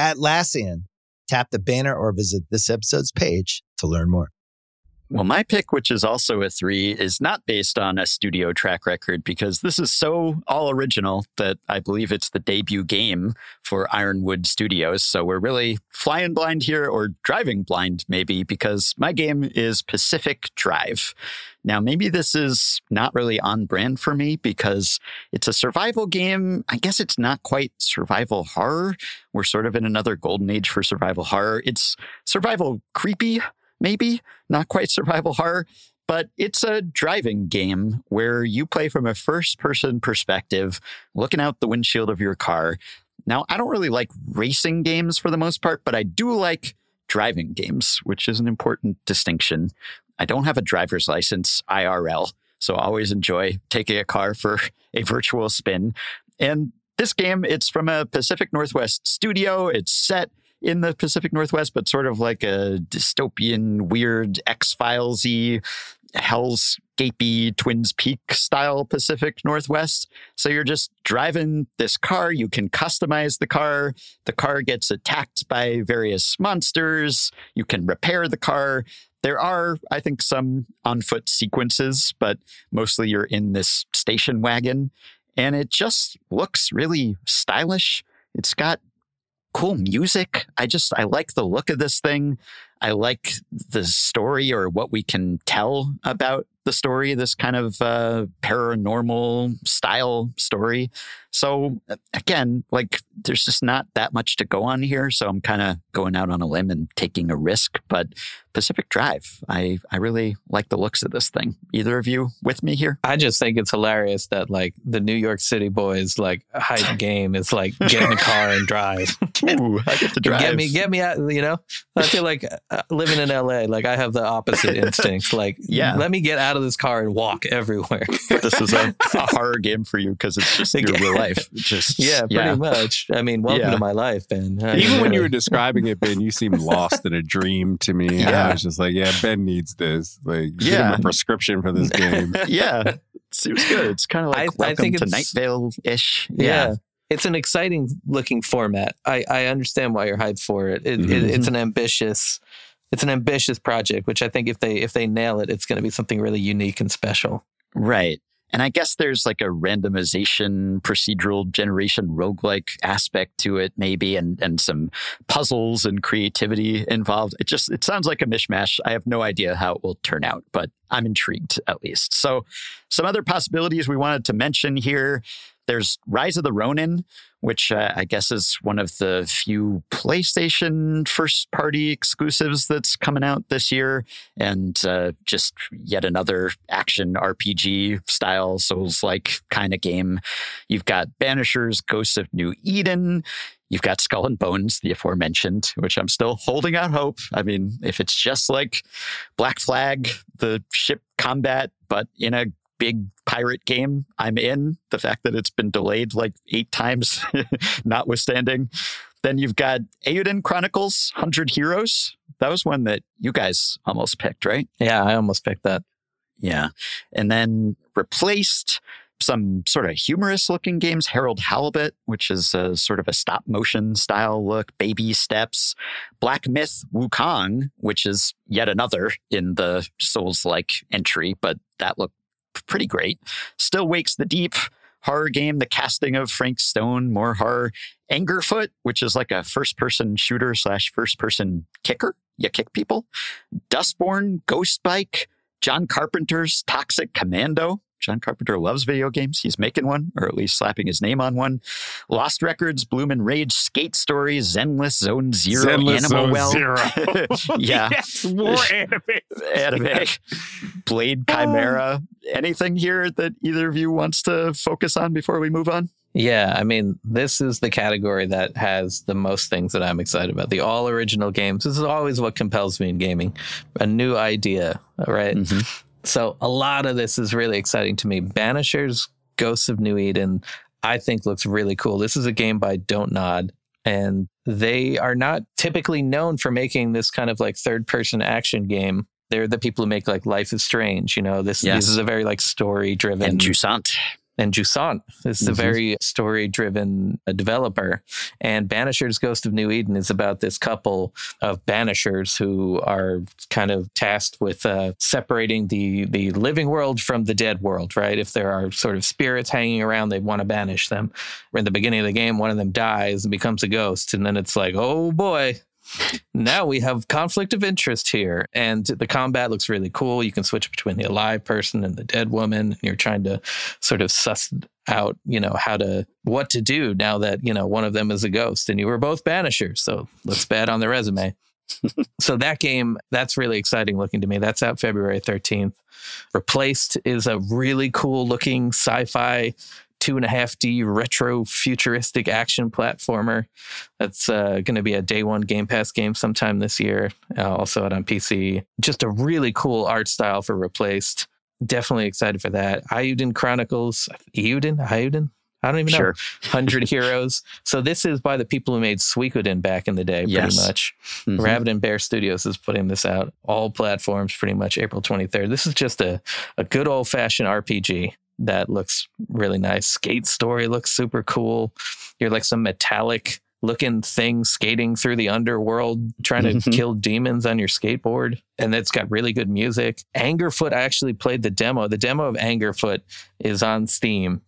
Atlassian. Tap the banner or visit this episode's page to learn more. Well, my pick, which is also a three, is not based on a studio track record because this is so all original that I believe it's the debut game for Ironwood Studios. So we're really flying blind here or driving blind, maybe, because my game is Pacific Drive. Now, maybe this is not really on brand for me because it's a survival game. I guess it's not quite survival horror. We're sort of in another golden age for survival horror. It's survival creepy maybe not quite [laughs] survival horror, but it's a driving game where you play from a first person perspective, looking out the windshield of your car. Now, I don't really like racing games for the most part, but I do like driving games, which is an important distinction. I don't have a driver's license IRL, so I always enjoy taking a car for [laughs] a virtual spin. And this game, it's from a Pacific Northwest studio. It's set in the Pacific Northwest, but sort of like a dystopian, weird X Filesy, Hell's Gapey Twin Peaks style Pacific Northwest. So you're just driving this car. You can customize the car. The car gets attacked by various monsters. You can repair the car. There are, I think, some on foot sequences, but mostly you're in this station wagon. And it just looks really stylish. It's got cool music. I just, I like the look of this thing. I like the story or what we can tell about the story, this kind of uh, paranormal style story. So, again, like there's just not that much to go on here. So I'm kind of going out on a limb and taking a risk. But Pacific Drive, I, I really like the looks of this thing. Either of you with me here? I just think it's hilarious that like the New York City boys like hype [laughs] game is like get in the car and drive. [laughs] Ooh, I get to drive. Get me, get me out. You know, I feel like uh, living in LA, like I have the opposite [laughs] instinct. Like, Yeah. let me get out of this car and walk everywhere. [laughs] this is a, a horror game for you because it's just your real life. [laughs] Just yeah, pretty much. I mean, welcome Yeah. to my life, Ben. I Even when you were [laughs] describing it, Ben, you seemed lost in a dream to me. Yeah. I was just like, yeah, Ben needs this. Like, Yeah. a prescription for this game. yeah, seems good. It's kind of like I- I Welcome think to it's- Night Vale ish. yeah. It's an exciting looking format. I, I understand why you're hyped for it. It, it. Mhm. It's an ambitious, it's an ambitious project, which I think if they if they nail it, it's going to be something really unique and special. right. And I guess there's like a randomization, procedural generation, roguelike aspect to it, maybe, and and some puzzles and creativity involved. It just it sounds like a mishmash. I have no idea how it will turn out, but I'm intrigued at least. So, some other possibilities we wanted to mention here. There's Rise of the Ronin, which uh, I guess is one of the few PlayStation first party exclusives that's coming out this year. And uh, just yet another action RPG style, Souls like kind of game. You've got Banishers, Ghosts of New Eden. You've got Skull and Bones, the aforementioned, which I'm still holding out hope. I mean, if it's just like Black Flag, the ship combat, but in a big pirate game I'm in. The fact that it's been delayed like eight times, [laughs] notwithstanding. Then you've got Eiyuden Chronicles, 100 Heroes. That was one that you guys almost picked, right? Yeah, I almost picked that. Yeah. And then replaced some sort of humorous looking games, Harold Halibut, which is a sort of a stop motion style look, Baby Steps, Black Myth Wukong, which is yet another in the Souls like entry, but that looked pretty great. Still Wakes the Deep, horror game, the casting of Frank Stone, more horror. Angerfoot, which is like a first person shooter slash first person kicker. You kick people. Dustborn, Ghost Bike, John Carpenter's Toxic Commando. John Carpenter loves video games. He's making one, or at least slapping his name on one. Lost Records, Bloom and Rage, Skate Stories, Zenless, Zone Zero, Zenless Animal Zone Well. Zero. [laughs] [laughs] yeah. yes, more [laughs] anime. Anime, Blade Chimera. Anything here that either of you wants to focus on before we move on? Yeah, I mean, this is the category that has the most things that I'm excited about. The all original games. This is always what compels me in gaming. A new idea, right? Mhm. So a lot of this is really exciting to me. Banishers Ghosts of New Eden, I think looks really cool. This is a game by Don't Nod. And they are not typically known for making this kind of like third person action game. They're the people who make like Life is Strange. You know, this, Yes. this is a very like story driven And Jusant. And Jusant is a Mhm. very story driven developer. And Banisher's Ghost of New Eden is about this couple of banishers who are kind of tasked with uh, separating the, the living world from the dead world, right? If there are sort of spirits hanging around, they want to banish them. In the beginning of the game, one of them dies and becomes a ghost. And then it's like, oh boy. Now we have conflict of interest here, and the combat looks really cool. You can switch between the alive person and the dead woman. And you're trying to sort of suss out, you know, how to what to do now that you know one of them is a ghost, and you were both banishers. So looks bad on the resume. [laughs] so that game, that's really exciting looking to me. That's out February 13th. Replaced is a really cool looking sci-fi two and a half D retro futuristic action platformer. That's uh, going to be a day one Game Pass game sometime this year. Uh, also out on PC. Just a really cool art style for Replaced. Definitely excited for that. Eiyuden Chronicles. Iuden? Iuden? I don't even know. 100 [laughs] Heroes. So this is by the people who made Suikoden back in the day, pretty Yes. much. Mhm. Rabbit and Bear Studios is putting this out. All platforms pretty much April 23rd. This is just a, a good old fashioned RPG that looks really nice. Skate Story looks super cool. You're like some metallic looking thing skating through the underworld trying to Mhm. kill demons on your skateboard. And it's got really good music. Angerfoot, I actually played the demo. The demo of Angerfoot is on Steam.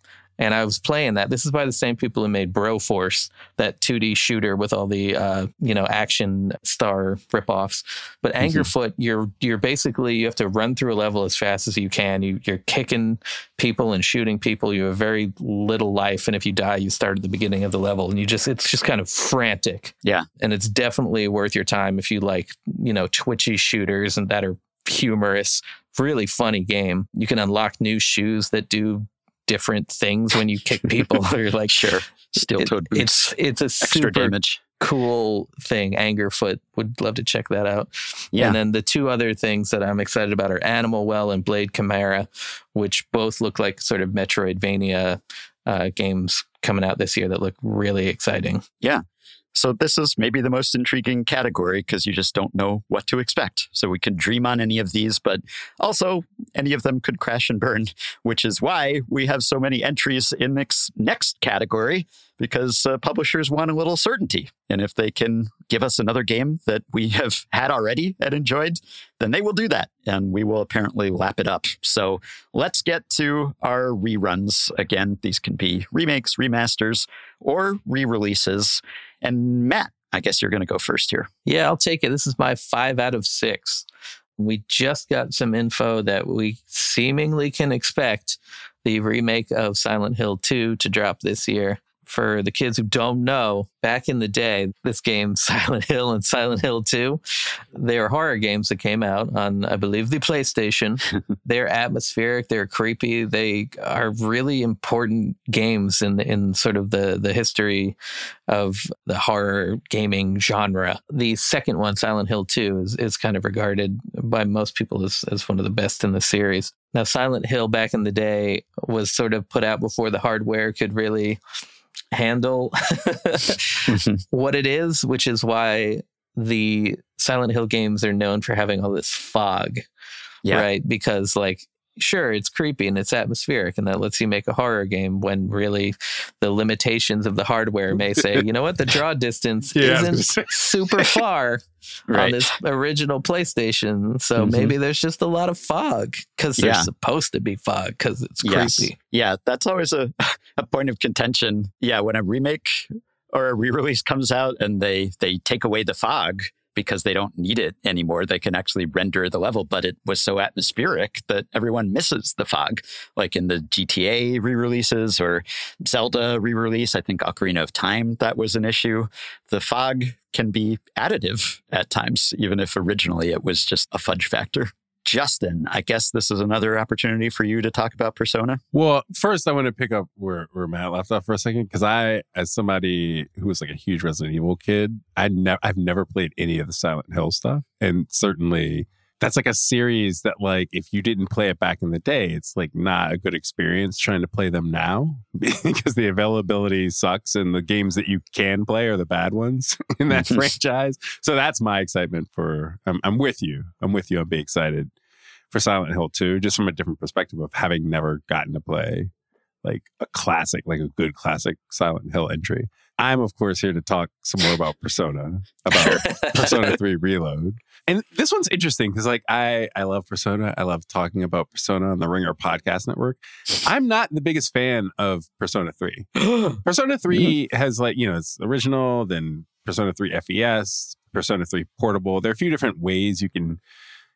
And I was playing that. This is by the same people who made Broforce, that 2D shooter with all the uh, you know action star ripoffs. But Mhm. Angerfoot, you're you're basically you have to run through a level as fast as you can. You you're kicking people and shooting people. You have very little life, and if you die, you start at the beginning of the level, and you just it's just kind of frantic. Yeah. and it's definitely worth your time if you like you know twitchy shooters and that are humorous. Really funny game. You can unlock new shoes that do different things when you kick people. [laughs] or like Sure. Steel it- toed boots. it's it's a extra super damage. cool thing. Angerfoot would love to check that out. Yeah. And then the two other things that I'm excited about are Animal Well and Blade Chimera, which both look like sort of Metroidvania uh, games coming out this year that look really exciting. So this is maybe the most intriguing category because you just don't know what to expect. So we can dream on any of these, but also any of them could crash and burn, which is why we have so many entries in this next category because uh, publishers want a little certainty. And if they can give us another game that we have had already and enjoyed, then they will do that. And we will apparently lap it up. So let's get to our reruns. Again, these can be remakes, remasters, or re releases. And Matt, I guess you're going to go first here. Yeah, I'll take it. This is my five out of six. We just got some info that we seemingly can expect the remake of Silent Hill 2 to drop this year. For the kids who don't know, back in the day, this game, [laughs] Silent Hill and Silent Hill 2, they are horror games that came out on, I believe, the PlayStation. [laughs] they're atmospheric, they're creepy, they are really important games in in sort of the the history of the horror gaming genre. The second one, Silent Hill 2, is, is kind of regarded by most people as, as one of the best in the series. Now, Silent Hill back in the day was sort of put out before the hardware could really handle [laughs] [laughs] what it is, which is why the Silent Hill games are known for having all this fog, Yeah. right? Because, like, sure, it's creepy and it's atmospheric, and that lets you make a horror game when really the limitations of the hardware may say, [laughs] you know what, the draw distance Yeah, I was gonna isn't super [laughs] far on this original PlayStation. So Mhm. maybe there's just a lot of fog because there's Yeah. supposed to be fog because it's Yes. creepy. Yeah, that's always a, [laughs] a point of contention. Yeah, when a remake or a re-release comes out and they they take away the fog, because they don't need it anymore. They can actually render the level, but it was so atmospheric that everyone misses the fog. Like in the GTA re releases or Zelda re release, I think Ocarina of Time, that was an issue. The fog can be additive at times, even if originally it was just a fudge factor. Justin, I guess this is another opportunity for you to talk about Persona. Well, first, I want to pick up where, where Matt left off for a second because I, as somebody who was like a huge Resident Evil kid, I ne- I've never played any of the Silent Hill stuff, and certainly that's like a series that like if you didn't play it back in the day, it's like not a good experience trying to play them now [laughs] because the availability sucks, and the games that you can play are the bad ones [laughs] in that mm-hmm. franchise. So that's my excitement for. I'm, I'm with you. I'm with you. I'll be excited for Silent Hill 2, just from a different perspective of having never gotten to play like a classic, like a good classic Silent Hill entry. I'm, of course, here to talk some more about Persona, [laughs] about Persona 3 Reload. And this one's interesting because, like, I, I love Persona. I love talking about Persona on the Ringer Podcast Network. I'm not the biggest fan of Persona 3. [gasps] Persona 3 mm-hmm. has, like, you know, it's original, then Persona 3 FES, Persona 3 Portable. There are a few different ways you can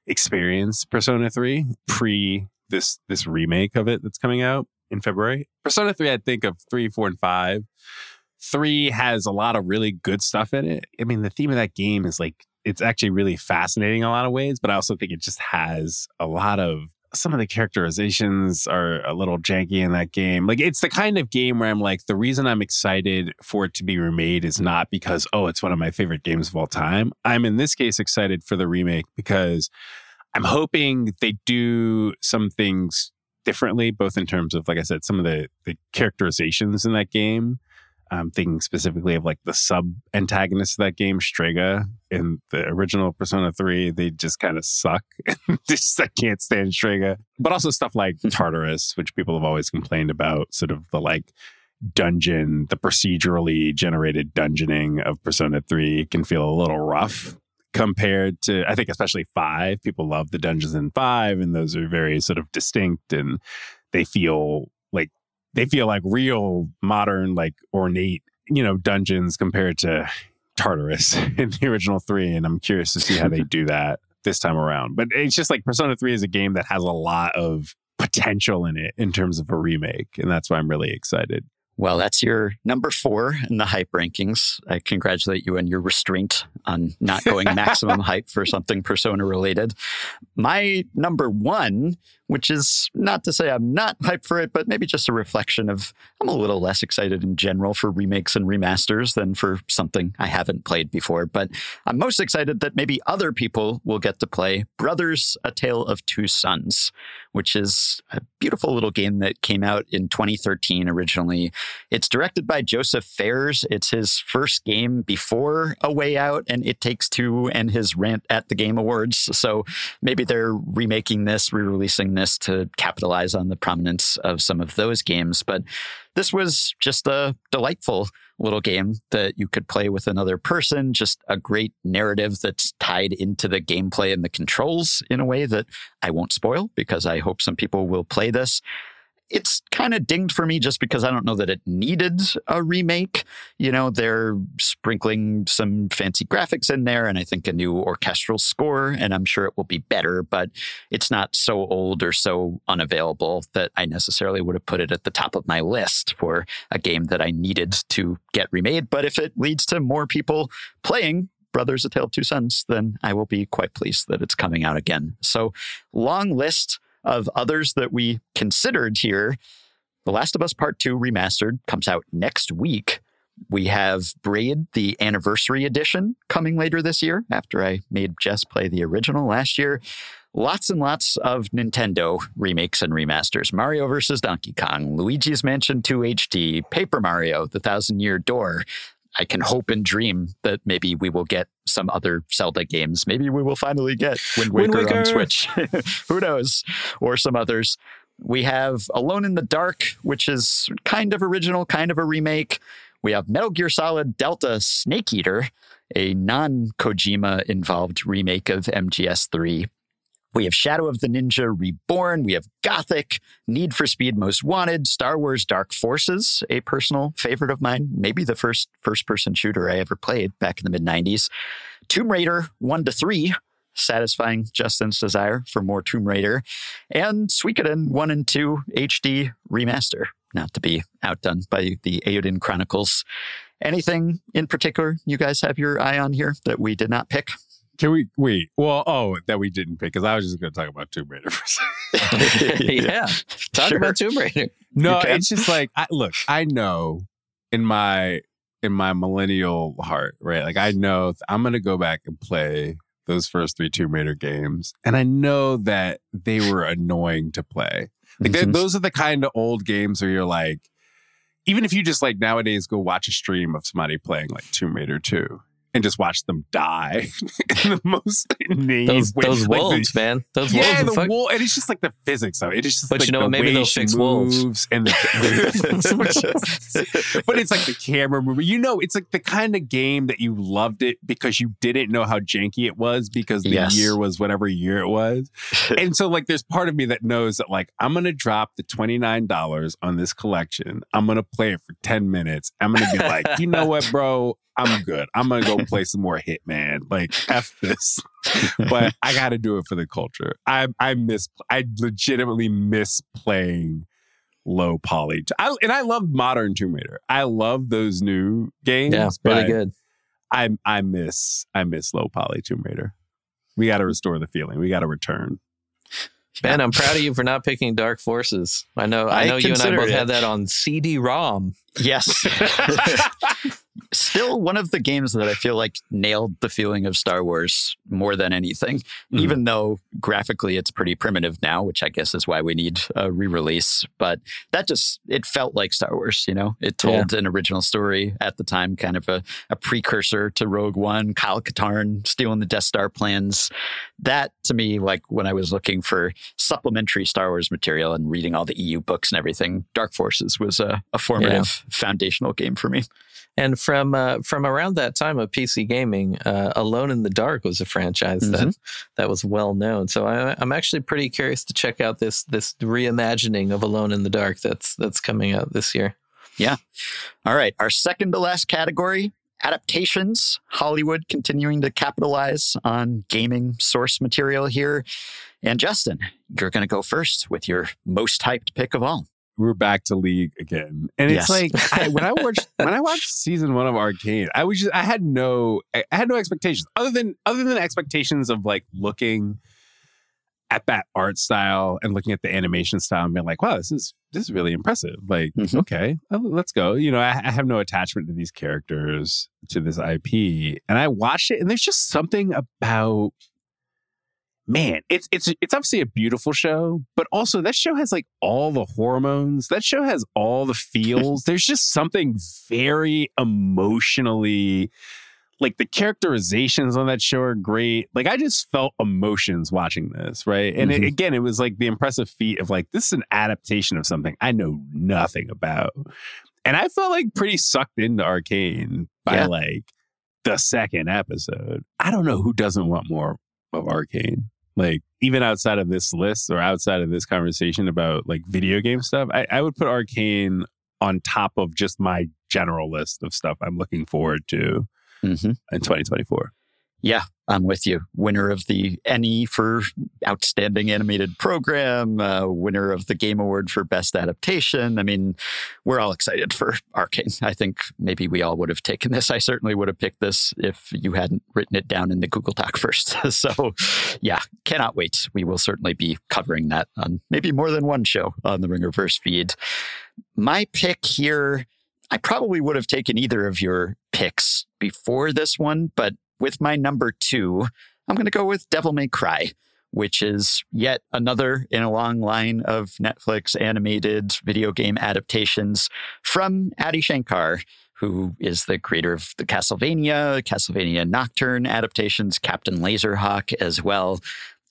experience Persona 3 pre this this remake of it that's coming out in February. Persona 3, I'd think of 3, 4, and 5. 3 has a lot of really good stuff in it. I mean, the theme of that game is like, it's actually really fascinating in a lot of ways, but I also think it just has a lot of some of the characterizations are a little janky in that game. Like it's the kind of game where I'm like, the reason I'm excited for it to be remade is not because, oh, it's one of my favorite games of all time. I'm in this case excited for the remake because I'm hoping they do some things differently, both in terms of, like I said, some of the, the characterizations in that game. I'm thinking specifically of like the sub antagonist of that game, Strega, in the original Persona 3. They just kind of suck. [laughs] just I can't stand Strega. But also stuff like hmm. Tartarus, which people have always complained about, sort of the like dungeon, the procedurally generated dungeoning of Persona 3 can feel a little rough compared to I think especially 5. People love the dungeons in 5 and those are very sort of distinct and they feel like they feel like real modern, like ornate, you know, dungeons compared to Tartarus [laughs] in the original three. And I'm curious to see how they [laughs] do that this time around. But it's just like Persona 3 is a game that has a lot of potential in it in terms of a remake. And that's why I'm really excited. Well, that's your number four in the hype rankings. I congratulate you on your restraint on not going maximum [laughs] hype for something persona related. My number one, which is not to say I'm not hyped for it, but maybe just a reflection of I'm a little less excited in general for remakes and remasters than for something I haven't played before. But I'm most excited that maybe other people will get to play Brothers, A Tale of Two Sons, which is a beautiful little game that came out in 2013 originally. It's directed by Joseph Fares. It's his first game before A Way Out and It Takes Two and his rant at the Game Awards. So maybe they're remaking this, re releasing this to capitalize on the prominence of some of those games. But this was just a delightful little game that you could play with another person, just a great narrative that's tied into the gameplay and the controls in a way that I won't spoil because I hope some people will play this it's kind of dinged for me just because I don't know that it needed a remake. You know, they're sprinkling some fancy graphics in there and I think a new orchestral score, and I'm sure it will be better, but it's not so old or so unavailable that I necessarily would have put it at the top of my list for a game that I needed to get remade. But if it leads to more people playing, Brothers A Tale of Two Sons, then I will be quite pleased that it's coming out again. So, long list of others that we considered here. The Last of Us Part 2 Remastered comes out next week. We have Braid, the anniversary edition, coming later this year after I made Jess play the original last year. Lots and lots of Nintendo remakes and remasters Mario vs. Donkey Kong, Luigi's Mansion 2 HD, Paper Mario, The Thousand Year Door, I can hope and dream that maybe we will get some other Zelda games. Maybe we will finally get Wind Waker, Wind Waker. on Switch. [laughs] Who knows? Or some others. We have Alone in the Dark, which is kind of original, kind of a remake. We have Metal Gear Solid Delta Snake Eater, a non Kojima involved remake of MGS3. We have Shadow of the Ninja Reborn. We have Gothic, Need for Speed Most Wanted, Star Wars Dark Forces, a personal favorite of mine, maybe the first first person shooter I ever played back in the mid 90s. Tomb Raider 1 to 3, satisfying Justin's desire for more Tomb Raider, and Suikoden 1 and 2 HD remaster, not to be outdone by the Eiyuden Chronicles. Anything in particular you guys have your eye on here that we did not pick? Can we wait? Well, oh, that we didn't pick because I was just going to talk about Tomb Raider [laughs] for a second. [laughs] yeah. Talk Sure. about Tomb Raider. No, it's just like I, look. I know in my in my millennial heart, right? Like I know th- I'm going to go back and play those first three Tomb Raider games, and I know that they were annoying to play. Like they- Mhm. those are the kind of old games where you're like, even if you just like nowadays go watch a stream of somebody playing like Tomb Raider two. And just watch them die [laughs] in the most inane Those, way. those Like, the- wolves, man. Those yeah, wolves. the fuck- wolf, and it's just like the physics of it. It's just But like you know the what? Maybe they'll fix wolves. moves and the. [laughs] [laughs] but it's like the camera movement. You know, it's like the kind of game that you loved it because you didn't know how janky it was because the Yes. year was whatever year it was. and so, like, there's part of me that knows that, like, I'm gonna drop the twenty nine dollars on this collection. I'm gonna play it for ten minutes. I'm gonna be like, you know what, bro. I'm good. I'm gonna go play some more Hitman. Like f this, but I got to do it for the culture. I I miss. I legitimately miss playing low poly. I, and I love modern Tomb Raider. I love those new games. Yeah, really but good. I I miss I miss low poly Tomb Raider. We got to restore the feeling. We got to return. Ben, I'm proud of you for not picking Dark Forces. I know I I know you and I both it. had that on CD-ROM. Yes. [laughs] [laughs] Still one of the games that I feel like nailed the feeling of Star Wars more than anything, Mhm. even though graphically it's pretty primitive now, which I guess is why we need a re release. But that just, it felt like Star Wars, you know? It told an original story at the time, kind of a, a precursor to Rogue One, Kyle Katarn stealing the Death Star plans. That to me, like when I was looking for supplementary Star Wars material and reading all the EU books and everything, Dark Forces was a, a formative foundational game for me. And from uh, from around that time of PC gaming, uh, Alone in the Dark was a franchise that Mm-hmm. that was well known. So I, I'm actually pretty curious to check out this this reimagining of Alone in the Dark that's that's coming out this year. Yeah. All right, our second to last category adaptations. Hollywood continuing to capitalize on gaming source material here. And Justin, you're going to go first with your most hyped pick of all. We're back to League again, and it's Yes. like I, when I watched [laughs] when I watched season one of Arcane, I was just I had no I had no expectations other than other than expectations of like looking at that art style and looking at the animation style and being like, wow, this is this is really impressive. Like, Mhm. okay, uh, let's go. You know, I, I have no attachment to these characters, to this IP, and I watched it, and there's just something about man, it's it's it's obviously a beautiful show, but also that show has like all the hormones. That show has all the feels. [laughs] There's just something very emotionally like the characterizations on that show are great. Like I just felt emotions watching this, right? And it, Mhm. again, it was like the impressive feat of like this is an adaptation of something I know nothing about. And I felt like pretty sucked into Arcane by Yeah. like the second episode. I don't know who doesn't want more of Arcane. Like even outside of this list or outside of this conversation about like video game stuff, I, I would put Arcane on top of just my general list of stuff I'm looking forward to Mm-hmm. in 2024. Yeah, I'm with you. Winner of the Emmy for Outstanding Animated Program, uh, winner of the Game Award for Best Adaptation. I mean, we're all excited for Arcane. I think maybe we all would have taken this. I certainly would have picked this if you hadn't written it down in the Google Doc [laughs] first. [laughs] so, yeah, cannot wait. We will certainly be covering that on maybe more than one show on the Ringerverse feed. My pick here, I probably would have taken either of your picks before this one, but with my number two, I'm going to go with Devil May Cry, which is yet another in a long line of Netflix animated video game adaptations from Adi Shankar, who is the creator of the Castlevania, Castlevania Nocturne adaptations, Captain Laserhawk as well.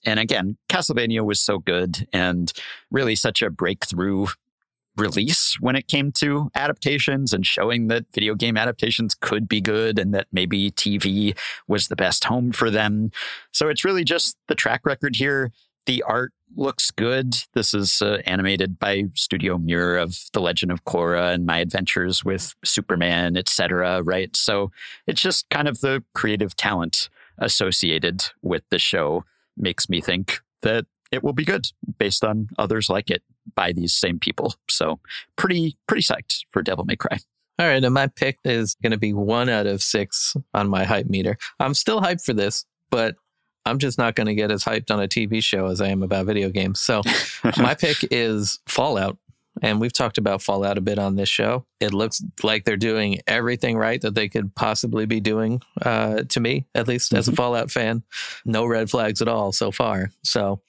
And again, Castlevania was so good and really such a breakthrough release when it came to adaptations and showing that video game adaptations could be good and that maybe TV was the best home for them. So it's really just the track record here. The art looks good. This is uh, animated by Studio Mir of The Legend of Korra and My Adventures with Superman, etc. Right, so it's just kind of the creative talent associated with the show makes me think that it will be good based on others like it by these same people. So pretty pretty psyched for Devil May Cry. All right, and my pick is going to be one out of six on my hype meter. I'm still hyped for this, but I'm just not going to get as hyped on a TV show as I am about video games. So [laughs] my pick is Fallout. And we've talked about Fallout a bit on this show. It looks like they're doing everything right that they could possibly be doing, uh, to me, at least mm-hmm. as a mm-hmm. Fallout fan. No red flags at all so far. So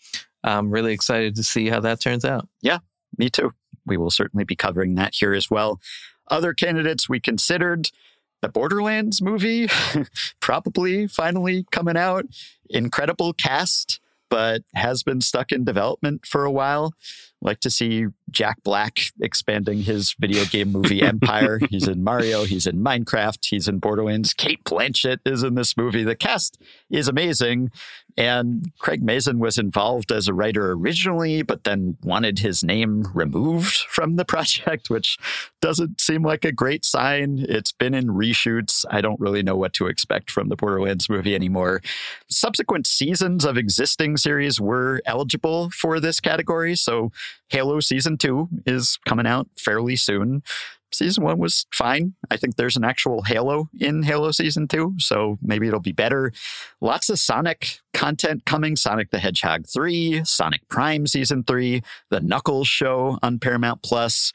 I'm really excited to see how that turns out. Yeah, me too. We will certainly be covering that here as well. Other candidates we considered the Borderlands movie, [laughs] probably finally coming out. Incredible cast, but has been stuck in development for a while like to see Jack Black expanding his video game movie empire. [laughs] he's in Mario, he's in Minecraft, he's in Borderlands. Cate Blanchett is in this movie. The cast is amazing. And Craig Mazin was involved as a writer originally, but then wanted his name removed from the [laughs] project, which doesn't seem like a great sign. It's been in reshoots. I don't really know what to expect from the Borderlands movie anymore. Subsequent seasons of existing series were eligible for this category. So Halo Season 2 is coming out fairly soon. Season 1 was fine. I think there's an actual Halo in Halo Season 2, so maybe it'll be better. Lots of Sonic content coming Sonic the Hedgehog 3, Sonic Prime Season 3, The Knuckles Show on Paramount Plus.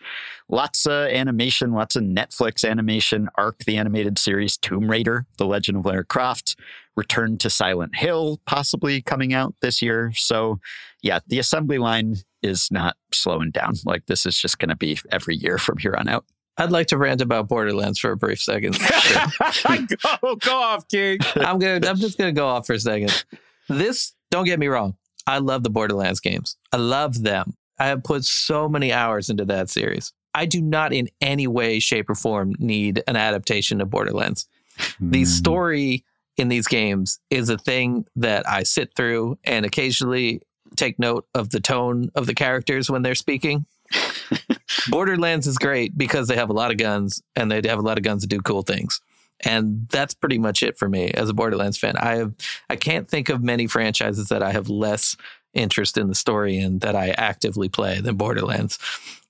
Lots of animation, lots of Netflix animation, Arc the Animated Series, Tomb Raider, The Legend of Lara Croft, Return to Silent Hill, possibly coming out this year. So, yeah, the assembly line is not slowing down. Like this is just going to be every year from here on out. I'd like to rant about Borderlands for a brief second. [laughs] go, go off, King. I'm gonna. I'm just gonna go off for a second. This, don't get me wrong. I love the Borderlands games. I love them. I have put so many hours into that series. I do not in any way, shape, or form need an adaptation of Borderlands. Mm. The hmm. story in these games is a thing that I sit through and occasionally take note of the tone of the characters when they're speaking. [laughs] Borderlands is great because they have a lot of guns and they have a lot of guns to do cool things. And that's pretty much it for me as a Borderlands fan. I have I can't think of many franchises that I have less interest in the story and that I actively play than Borderlands.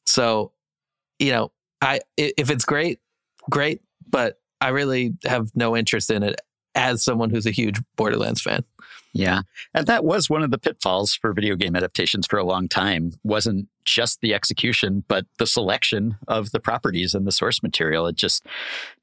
So, you know, I if it's great, great, but I really have no interest in it as someone who's a huge Borderlands fan. Yeah. And that was one of the pitfalls for video game adaptations for a long time. Wasn't just the execution, but the selection of the properties and the source material. It just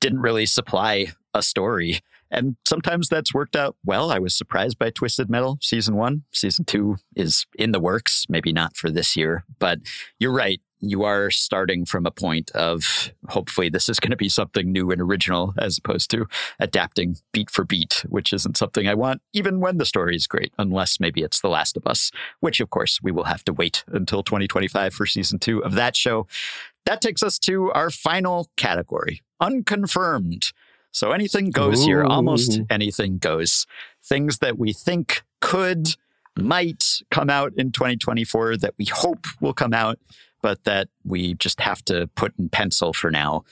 didn't really supply a story. And sometimes that's worked out well. I was surprised by Twisted Metal season one. Season two is in the works, maybe not for this year, but you're right you are starting from a point of hopefully this is going to be something new and original as opposed to adapting beat for beat, which isn't something I want, even when the story is great, unless maybe it's The Last of Us, which of course we will have to wait until 2025 for season two of that show. That takes us to our final category unconfirmed. So anything goes Ooh. here, almost anything goes. Things that we think could, might come out in 2024 that we hope will come out but that we just have to put in pencil for now.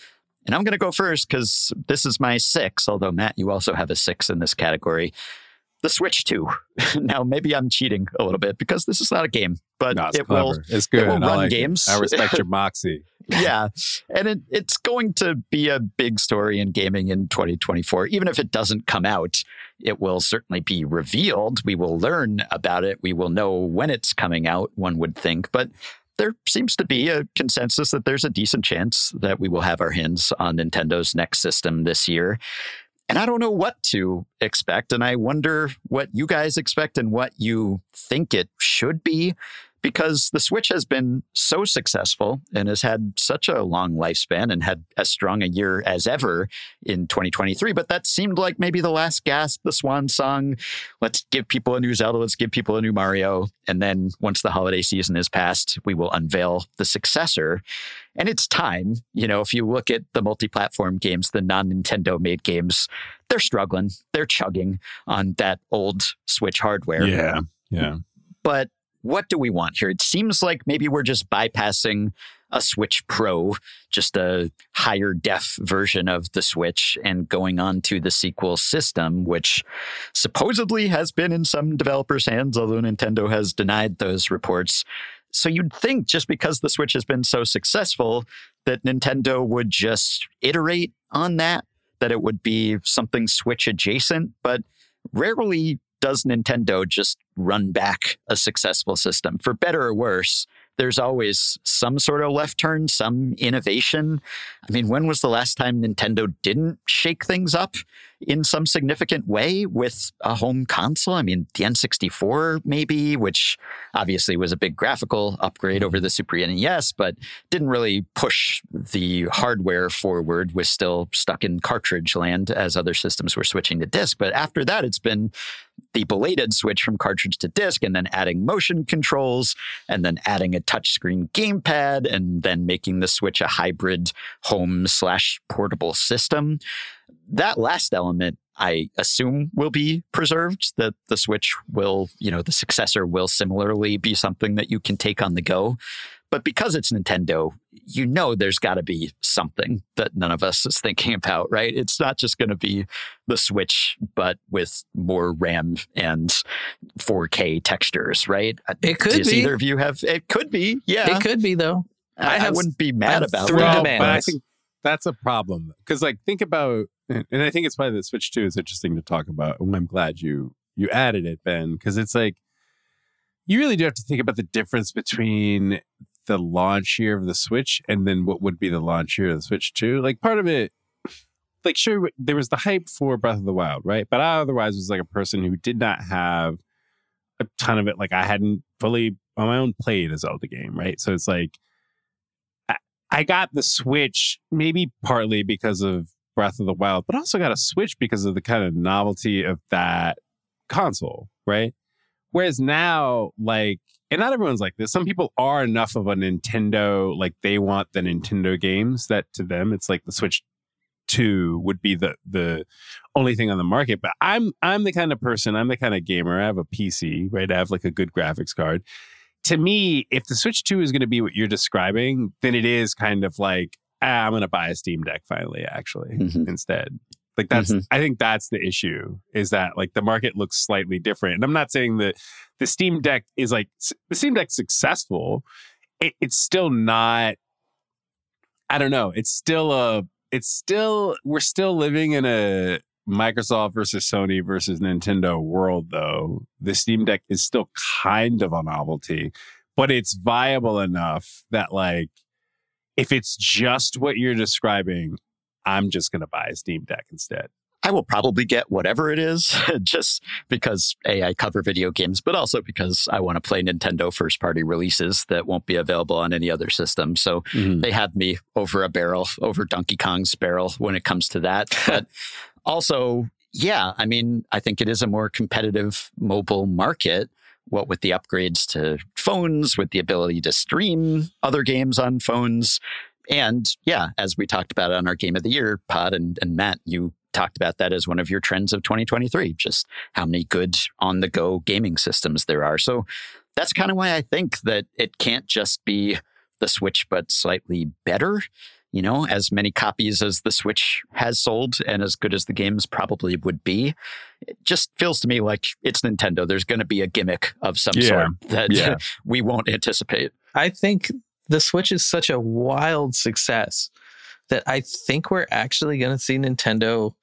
And I'm going to go first because this is my six, although Matt, you also have a six in this category. The Switch 2. [laughs] now, maybe I'm cheating a little bit because this is not a game, but no, it clever. will. It's good. It will I run like games. It. I respect your [laughs] moxie. yeah, and it, it's going to be a big story in gaming in 2024. Even if it doesn't come out, it will certainly be revealed. We will learn about it. We will know when it's coming out. One would think, but there seems to be a consensus that there's a decent chance that we will have our hands on Nintendo's next system this year. And I don't know what to expect. And I wonder what you guys expect and what you think it should be because the Switch has been so successful and has had such a long lifespan and had as strong a year as ever in 2023. But that seemed like maybe the last gasp, the swan song. Let's give people a new Zelda, let's give people a new Mario. And then once the holiday season is past, we will unveil the successor. And it's time. You know, if you look at the multi platform games, the non Nintendo made games, they're struggling. They're chugging on that old Switch hardware. Yeah. Yeah. But what do we want here? It seems like maybe we're just bypassing a Switch Pro, just a higher def version of the Switch, and going on to the sequel system, which supposedly has been in some developers' hands, although Nintendo has denied those reports. So you'd think just because the Switch has been so successful that Nintendo would just iterate on that, that it would be something Switch adjacent, but rarely does Nintendo just run back a successful system? For better or worse, there's always some sort of left turn, some innovation. I mean, when was the last time Nintendo didn't shake things up in some significant way with a home console? I mean, the N64 maybe, which obviously was a big graphical upgrade over the Super NES, but didn't really push the hardware forward, was still stuck in cartridge land as other systems were switching to disc. But after that, it's been the belated switch from cartridge to disc and then adding motion controls and then adding a touchscreen gamepad and then making the Switch a hybrid home slash portable system. That last element, I assume, will be preserved. That the Switch will, you know, the successor will similarly be something that you can take on the go. But because it's Nintendo, you know there's got to be something that none of us is thinking about, right? It's not just going to be the Switch, but with more RAM and 4K textures, right? It could Does be. either of you have? It could be, yeah. It could be though. I, I have- wouldn't be I mad have about three that. demands. But I think that's a problem because, like, think about, and I think it's why the Switch Two is interesting to talk about. And I'm glad you you added it, Ben, because it's like you really do have to think about the difference between the launch year of the Switch and then what would be the launch year of the Switch Two. Like, part of it, like, sure, there was the hype for Breath of the Wild, right? But I otherwise was like a person who did not have a ton of it. Like, I hadn't fully on my own played a Zelda game, right? So it's like. I got the Switch maybe partly because of Breath of the Wild, but also got a Switch because of the kind of novelty of that console, right? Whereas now, like, and not everyone's like this. Some people are enough of a Nintendo, like they want the Nintendo games that to them it's like the Switch 2 would be the the only thing on the market. But I'm I'm the kind of person, I'm the kind of gamer. I have a PC, right? I have like a good graphics card to me, if the Switch 2 is going to be what you're describing, then it is kind of like, ah, I'm going to buy a Steam Deck finally, actually, Mhm. instead. Like that's, Mhm. I think that's the issue is that like the market looks slightly different. And I'm not saying that the Steam Deck is like, the Steam Deck's successful. It, it's still not, I don't know. It's still a, it's still, we're still living in a, Microsoft versus Sony versus Nintendo world, though, the Steam Deck is still kind of a novelty, but it's viable enough that, like, if it's just what you're describing, I'm just going to buy a Steam Deck instead. I will probably get whatever it is, [laughs] just because A, I cover video games, but also because I want to play Nintendo first party releases that won't be available on any other system. So mm-hmm. they have me over a barrel, over Donkey Kong's barrel when it comes to that. [laughs] But also, yeah, I mean, I think it is a more competitive mobile market. What with the upgrades to phones, with the ability to stream other games on phones. And yeah, as we talked about on our Game of the Year pod, and, and Matt, you talked about that as one of your trends of 2023, just how many good on the go gaming systems there are. So that's kind of why I think that it can't just be the Switch, but slightly better. You know, as many copies as the Switch has sold and as good as the games probably would be. It just feels to me like it's Nintendo. There's going to be a gimmick of some Yeah. sort that Yeah. [laughs] we won't anticipate. I think the Switch is such a wild success that I think we're actually going to see Nintendo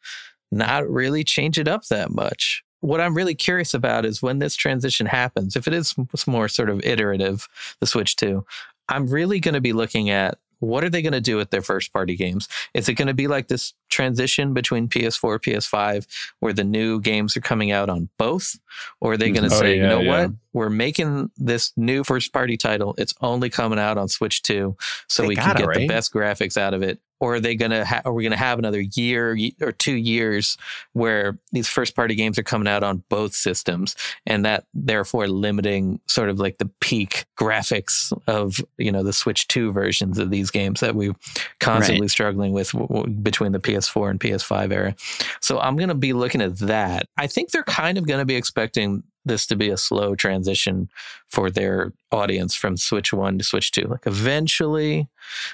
not really change it up that much. What I'm really curious about is when this transition happens, if it is more sort of iterative, the Switch 2, I'm really going to be looking at what are they going to do with their first party games? Is it going to be like this transition between PS4, PS5, where the new games are coming out on both? Or are they going to mm-hmm. Oh, say, you know yeah. what? We're making this new first party title. It's only coming out on Switch 2, so They we can gotta, get the best graphics out of it. Or are they gonna? Ha- are we gonna have another year or two years where these first party games are coming out on both systems, and that therefore limiting sort of like the peak graphics of you know the Switch Two versions of these games that we're constantly struggling with w- w- between the PS4 and PS5 era. So I'm gonna be looking at that. I think they're kind of gonna be expecting this to be a slow transition for their audience from Switch One to Switch Two. Like eventually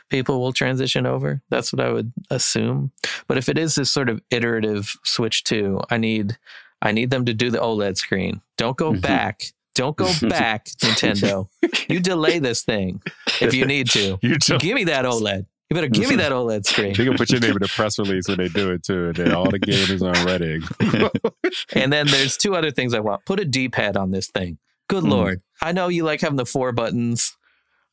people will transition over. That's what I would assume. But if it is this sort of iterative switch to, I need I need them to do the OLED screen. Don't go Mhm. back. Don't go [laughs] back, Nintendo. You delay this thing if you need to. You Give me that OLED. You better give me that OLED screen. they can put your name in the press [laughs] release when they do it too, and then all the gamers are ready. [laughs] And then there's two other things I want. Put a D-pad on this thing. Good Mm. lord. I know you like having the four buttons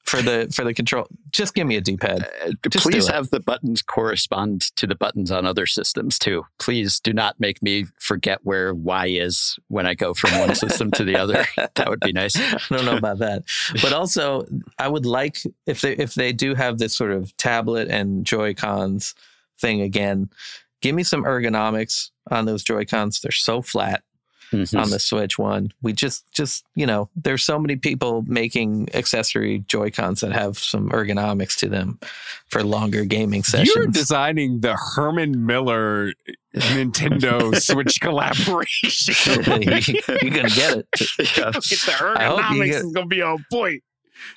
for the for the control. Just give me a D-pad. Uh, please have the buttons correspond to the buttons on other systems too. Please do not make me forget where Y is when I go from one system to the other. [laughs] That would be nice. I don't know about that. But also, I would like if they if they do have this sort of tablet and Joy Cons thing again, give me some ergonomics on those Joy Cons. They're so flat Mhm. on the Switch one. We just just you know, there's so many people making accessory Joy Cons that have some ergonomics to them for longer gaming sessions. You're designing the Herman Miller Nintendo [laughs] Switch collaboration. [laughs] You're gonna get it. [laughs] Yeah. the you ergonomics get- is gonna be on point.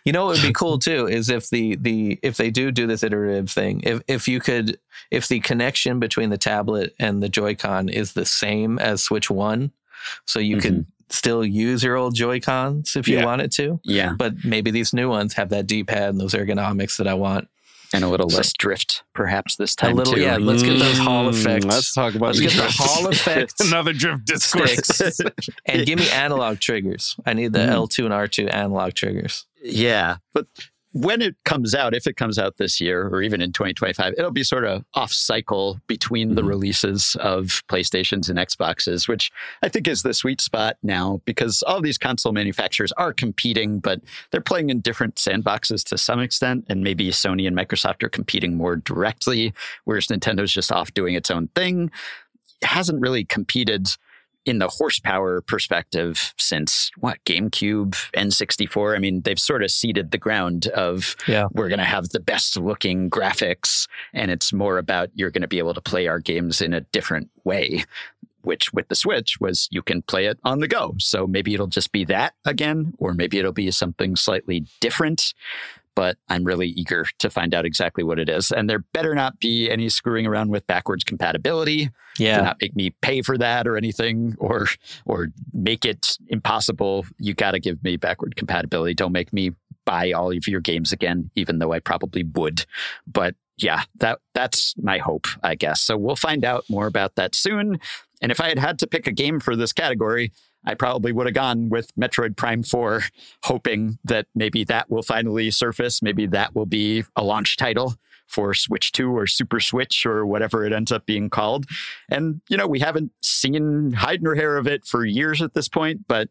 You know what would be cool too is if the the if they do do this iterative thing, if if you could if the connection between the tablet and the Joy-Con is the same as Switch One, so you can still use your old Joy-Cons if you Yeah. wanted to, Yeah, but maybe these new ones have that D-pad and those ergonomics that I want. and a little less drift, perhaps this time. A time little, too. yeah. Let's get those Hall Mm, effects. Let's talk about Let's get the. Hall [laughs] effects Another drift discourse. and give me [laughs] analog triggers. I need the Mm. L2 and R2 analog triggers. Yeah, but when it comes out, if it comes out this year or even in 2025, it'll be sort of off cycle between the Mhm. releases of PlayStations and Xboxes, which I think is the sweet spot now because all these console manufacturers are competing, but they're playing in different sandboxes to some extent. And maybe Sony and Microsoft are competing more directly, whereas Nintendo's just off doing its own thing. It hasn't really competed in the horsepower perspective since what GameCube, N64. I mean, they've sort of ceded the ground of Yeah. we're going to have the best looking graphics, and it's more about you're going to be able to play our games in a different way. Which with the Switch was you can play it on the go. So maybe it'll just be that again, or maybe it'll be something slightly different. But I'm really eager to find out exactly what it is. And there better not be any screwing around with backwards compatibility. Do Yeah. not make me pay for that or anything or or make it impossible. You got to give me backward compatibility. Don't make me buy all of your games again even though i probably would. But yeah that that's my hope i guess. So we'll find out more about that soon. And if i had had to pick a game for this category I probably would have gone with Metroid Prime 4, hoping that maybe that will finally surface. Maybe that will be a launch title for Switch 2 or Super Switch or whatever it ends up being called. And, you know, we haven't seen hide nor hair of it for years at this point, but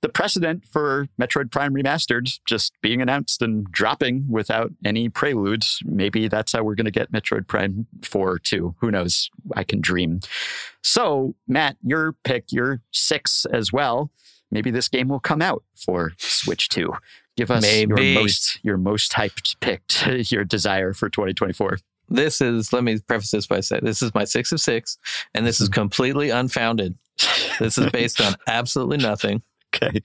the precedent for Metroid Prime Remastered just being announced and dropping without any preludes, maybe that's how we're going to get Metroid Prime 4 too. Who knows? I can dream. So, Matt, your pick, your six as well. Maybe this game will come out for Switch 2. Give us Maybe. your most your most hyped pick, [laughs] your desire for 2024. this is let me preface this by saying this is my six of six and this is mm-hmm. completely unfounded this is based on [laughs] absolutely nothing Okay.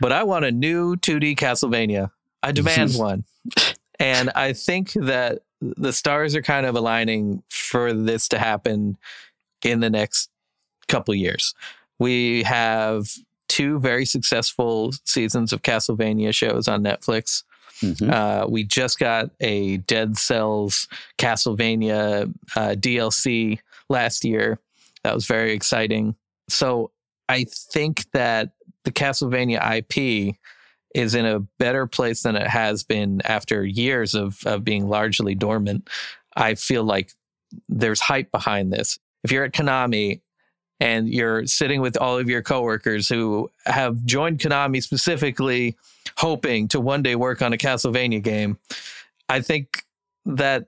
but i want a new 2d castlevania i demand [laughs] one and i think that the stars are kind of aligning for this to happen in the next couple years we have two very successful seasons of castlevania shows on netflix Mhm. uh, we just got a Dead Cells Castlevania uh, DLC last year. That was very exciting. So I think that the Castlevania IP is in a better place than it has been after years of, of being largely dormant. I feel like there's hype behind this. If you're at Konami and you're sitting with all of your coworkers who have joined Konami specifically hoping to one day work on a Castlevania game, I think that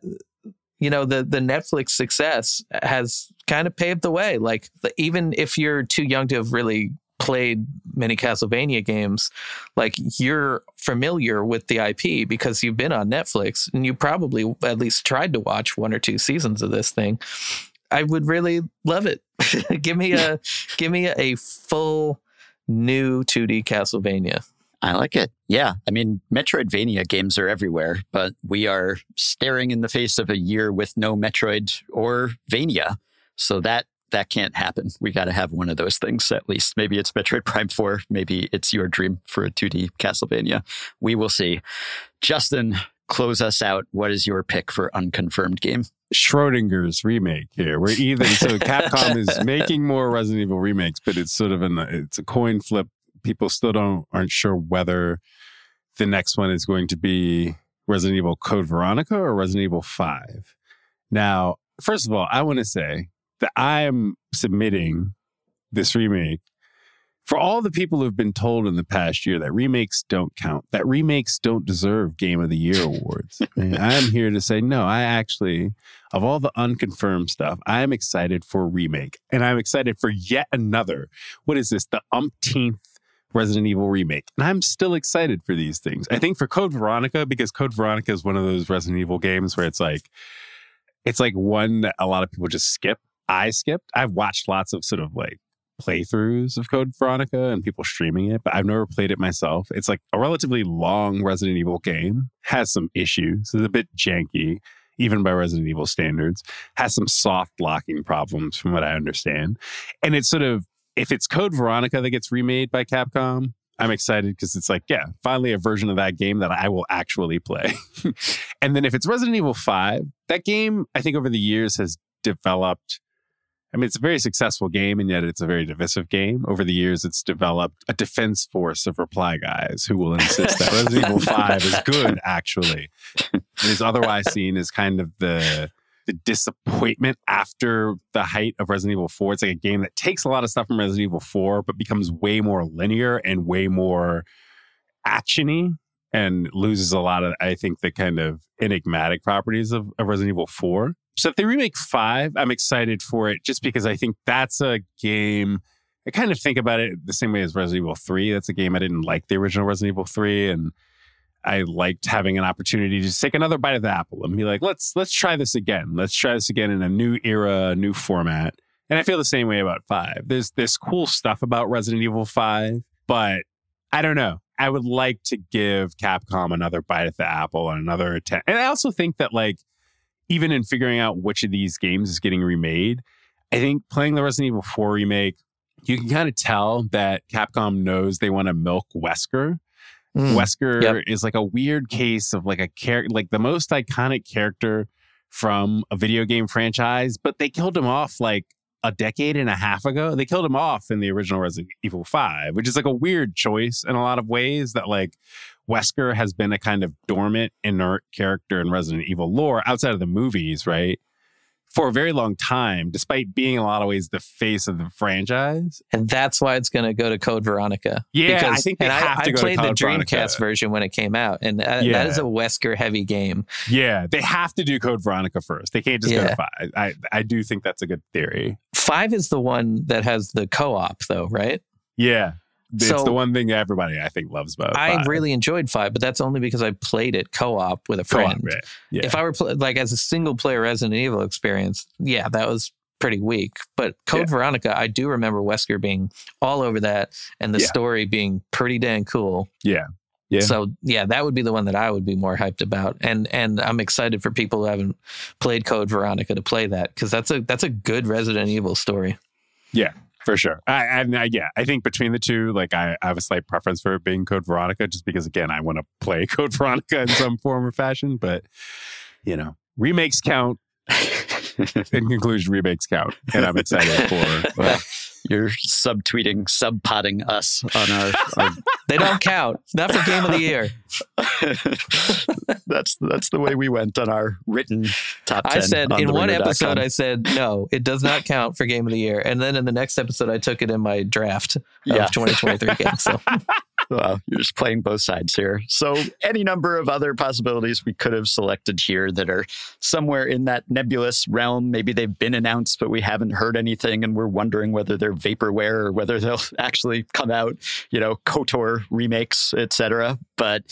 you know the the Netflix success has kind of paved the way. Like even if you're too young to have really played many Castlevania games, like you're familiar with the IP because you've been on Netflix and you probably at least tried to watch one or two seasons of this thing. I would really love it. [laughs] give me a [laughs] give me a full new 2D Castlevania. I like it. Yeah. I mean, Metroidvania games are everywhere, but we are staring in the face of a year with no Metroid or Vania. So that that can't happen. We got to have one of those things at least. Maybe it's Metroid Prime 4. Maybe it's your dream for a 2D Castlevania. We will see. Justin, close us out. What is your pick for unconfirmed game? Schrodinger's remake here. We're either so [laughs] Capcom is making more Resident Evil remakes, but it's sort of an it's a coin flip. People still don't aren't sure whether the next one is going to be Resident Evil Code Veronica or Resident Evil 5. Now, first of all, I want to say that I am submitting this remake for all the people who've been told in the past year that remakes don't count, that remakes don't deserve Game of the Year awards. [laughs] I'm here to say, no, I actually, of all the unconfirmed stuff, I'm excited for remake. And I'm excited for yet another. What is this? The umpteenth Resident Evil remake. And I'm still excited for these things. I think for Code Veronica, because Code Veronica is one of those Resident Evil games where it's like, it's like one that a lot of people just skip. I skipped. I've watched lots of sort of like playthroughs of Code Veronica and people streaming it, but I've never played it myself. It's like a relatively long Resident Evil game, has some issues, it's a bit janky, even by Resident Evil standards, has some soft locking problems from what I understand. And it's sort of, if it's Code Veronica that gets remade by Capcom, I'm excited because it's like, yeah, finally a version of that game that I will actually play. [laughs] and then if it's Resident Evil 5, that game, I think over the years has developed I mean, it's a very successful game, and yet it's a very divisive game. Over the years, it's developed a defense force of reply guys who will insist that Resident Evil [laughs] 5 is good, actually. And is otherwise seen as kind of the the disappointment after the height of Resident Evil 4. It's like a game that takes a lot of stuff from Resident Evil 4, but becomes way more linear and way more actiony and loses a lot of, I think, the kind of enigmatic properties of, of Resident Evil 4. So if they remake five, I'm excited for it just because I think that's a game. I kind of think about it the same way as Resident Evil 3. That's a game I didn't like the original Resident Evil 3. And I liked having an opportunity to just take another bite of the apple and be like, let's let's try this again. Let's try this again in a new era, a new format. And I feel the same way about five. There's this cool stuff about Resident Evil 5, but I don't know. I would like to give Capcom another bite at the apple and another attempt. And I also think that like even in figuring out which of these games is getting remade, I think playing the Resident Evil 4 remake, you can kind of tell that Capcom knows they want to milk Wesker. Mm, Wesker yep. is like a weird case of like a character, like the most iconic character from a video game franchise, but they killed him off like a decade and a half ago. They killed him off in the original Resident Evil 5, which is like a weird choice in a lot of ways that like Wesker has been a kind of dormant, inert character in Resident Evil lore outside of the movies, right? For a very long time, despite being in a lot of ways the face of the franchise. And that's why it's going to go to Code Veronica. Yeah, because, I think they have I, to I go played to the Dreamcast Veronica. version when it came out, and that, Yeah. that is a Wesker heavy game. Yeah, they have to do Code Veronica first. They can't just go to five. I, I do think that's a good theory. Five is the one that has the co-op, though, right? Yeah. It's So- the one thing everybody I think loves about I five. really enjoyed five, but that's only because I played it co-op with a friend. right. Yeah. If I were pl- like as a single player Resident Evil experience, yeah, that was pretty weak. But Code Veronica, I do remember Wesker being all over that, and the Yeah. story being pretty dang cool. yeah. Yeah. So yeah, that would be the one that I would be more hyped about, and and I'm excited for people who haven't played Code Veronica to play that because that's a that's a good Resident Evil story. Yeah, for sure. I, and I, yeah, I think between the two, like I, I have a slight preference for it being Code Veronica, just because again, I want to play [laughs] Code Veronica in some form or fashion. But you know, remakes count. [laughs] in conclusion, remakes count, and I'm excited for uh, You're subtweeting, subpotting us on our. [laughs] our They don't count. Not for game of the year. [laughs] that's that's the way we went on our written top. I said on in one episode, I said no, it does not count for game of the year, and then in the next episode, I took it in my draft of Yeah. 2023 games. So [laughs] Well, you're just playing both sides here. So, any number of other possibilities we could have selected here that are somewhere in that nebulous realm. Maybe they've been announced, but we haven't heard anything, and we're wondering whether they're vaporware or whether they'll [laughs] actually come out. You know, Kotor remakes, etc. But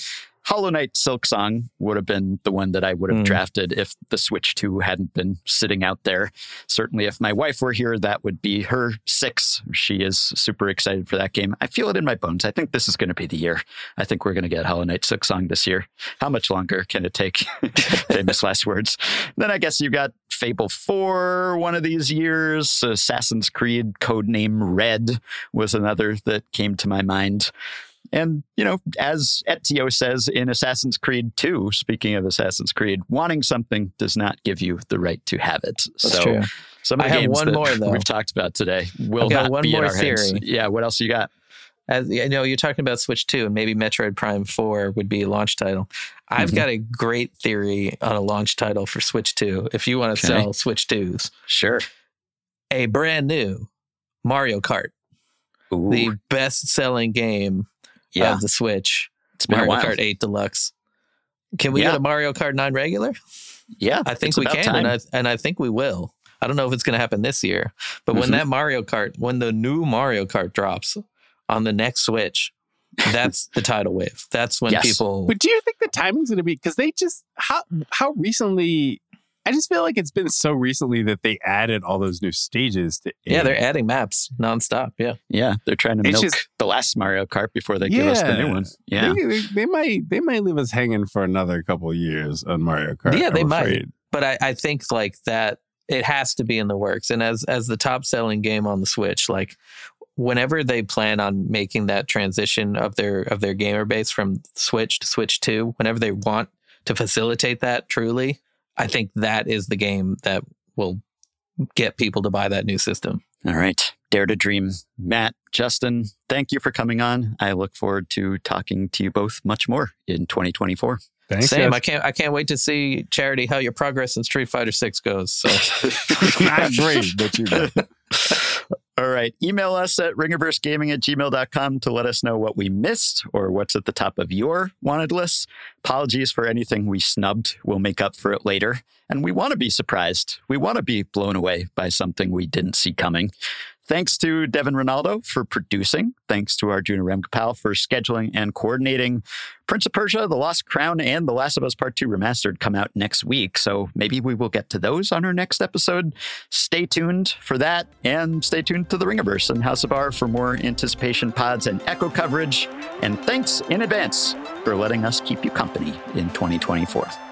Hollow Knight Silksong would have been the one that I would have Mm. drafted if the Switch 2 hadn't been sitting out there. Certainly, if my wife were here, that would be her six. She is super excited for that game. I feel it in my bones. I think this is going to be the year. I think we're going to get Hollow Knight Silksong this year. How much longer can it take? [laughs] [laughs] Famous last words. Then I guess you got Fable 4 one of these years. Assassin's Creed codename Red was another that came to my mind. And, you know, as Ezio says in Assassin's Creed 2, speaking of Assassin's Creed, wanting something does not give you the right to have it. that's so true. some of the I have games one that more, though. we've talked about today will I've not one be in more our heads. theory. Yeah, what else you got? As you know, you're talking about Switch 2 and maybe Metroid Prime 4 would be a launch title. I've Mhm. got a great theory on a launch title for Switch 2 if you want to Okay. sell Switch 2s. Sure. A brand new Mario Kart, Ooh, the best selling game yeah, of the Switch. it's been a Mario while. Kart 8 Deluxe. Can we Yeah. get a Mario Kart 9 regular? Yeah, I think we can, time. and I, and I think we will. I don't know if it's going to happen this year, but when Mhm. that Mario Kart, when the new Mario Kart drops on the next Switch, that's the tidal wave. That's when Yes. people. But do you think the timing's going to be because they just how how recently? I just feel like it's been so recently that they added all those new stages to. Yeah, eight. they're adding maps nonstop. Yeah. yeah, they're trying to It's milk just- the last Mario Kart before they give us the new Yeah. one. Yeah, They, they, they might they might leave us hanging for another couple of years on Mario Kart. Yeah, they I'm might. afraid. But I, I think like that it has to be in the works. And as as the top selling game on the Switch, like whenever they plan on making that transition of their of their gamer base from Switch to Switch 2, whenever they want to facilitate that truly, I think that is the game that will get people to buy that new system. All right. Dare to dream. Matt, Justin, thank you for coming on. I look forward to talking to you both much more in 2024. Thanks, Same. guys. I can't I can't wait to see Charity how your progress in Street Fighter 6 goes. So [laughs] Not great, but you know. [laughs] All right. Email us at ringerversegaming at gmail.com to let us know what we missed or what's at the top of your wanted list. Apologies for anything we snubbed. We'll make up for it later. And we want to be surprised. We want to be blown away by something we didn't see coming. Thanks to Devon Renaldo for producing. Thanks to Arjuna Ramgopal for scheduling and coordinating. Prince of Persia, The Lost Crown, and The Last of Us Part 2 Remastered come out next week. So maybe we will get to those on our next episode. Stay tuned for that and stay tuned to the Ringerverse and House of R for more anticipation pods and echo coverage. And thanks in advance for letting us keep you company in 2024.